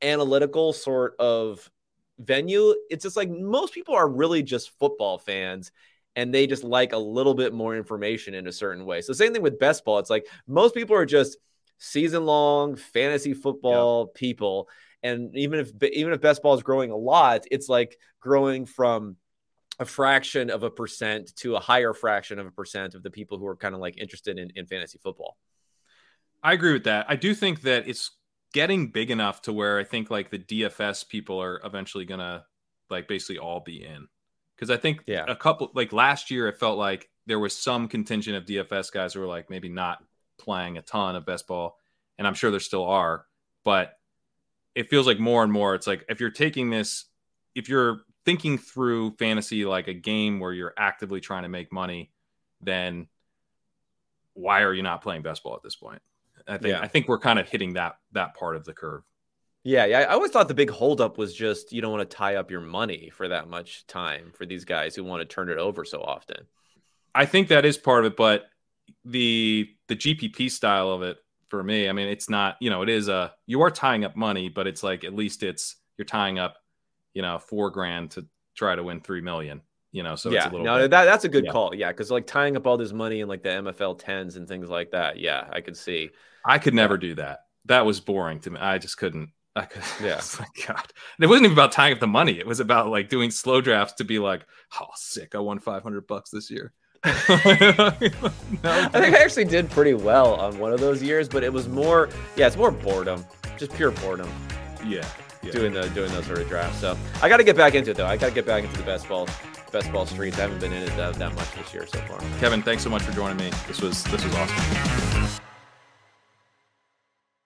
analytical sort of venue, it's just like most people are really just football fans and they just like a little bit more information in a certain way. So same thing with best ball. It's like most people are just season long fantasy football yep. people. And even if even if best ball is growing a lot, it's like growing from a fraction of a percent to a higher fraction of a percent of the people who are kind of like interested in, in fantasy football. I agree with that. I do think that it's getting big enough to where I think like the DFS people are eventually gonna like basically all be in. Because I think yeah. a couple like last year, it felt like there was some contingent of DFS guys who were like maybe not playing a ton of best ball, and I'm sure there still are, but it feels like more and more it's like if you're taking this, if you're thinking through fantasy like a game where you're actively trying to make money, then why are you not playing best ball at this point? I think yeah. I think we're kind of hitting that that part of the curve. Yeah, yeah. I always thought the big holdup was just you don't want to tie up your money for that much time for these guys who want to turn it over so often. I think that is part of it, but the the GPP style of it for me, I mean, it's not, you know, it is a you are tying up money, but it's like at least it's you're tying up, you know, four grand to try to win three million. You know, so yeah, no, bit, that, that's a good yeah. call. Yeah, because like tying up all this money in like the MFL tens and things like that. Yeah, I could see. I could never do that. That was boring to me. I just couldn't. I could. Yeah. my God, it wasn't even about tying up the money. It was about like doing slow drafts to be like, oh, sick! I won five hundred bucks this year. no, I think I actually did pretty well on one of those years, but it was more, yeah, it's more boredom, just pure boredom. Yeah, yeah. doing the doing those sort of drafts. So I got to get back into it though. I got to get back into the best ball, best ball streets. I haven't been in it that, that much this year so far. Kevin, thanks so much for joining me. This was this was awesome.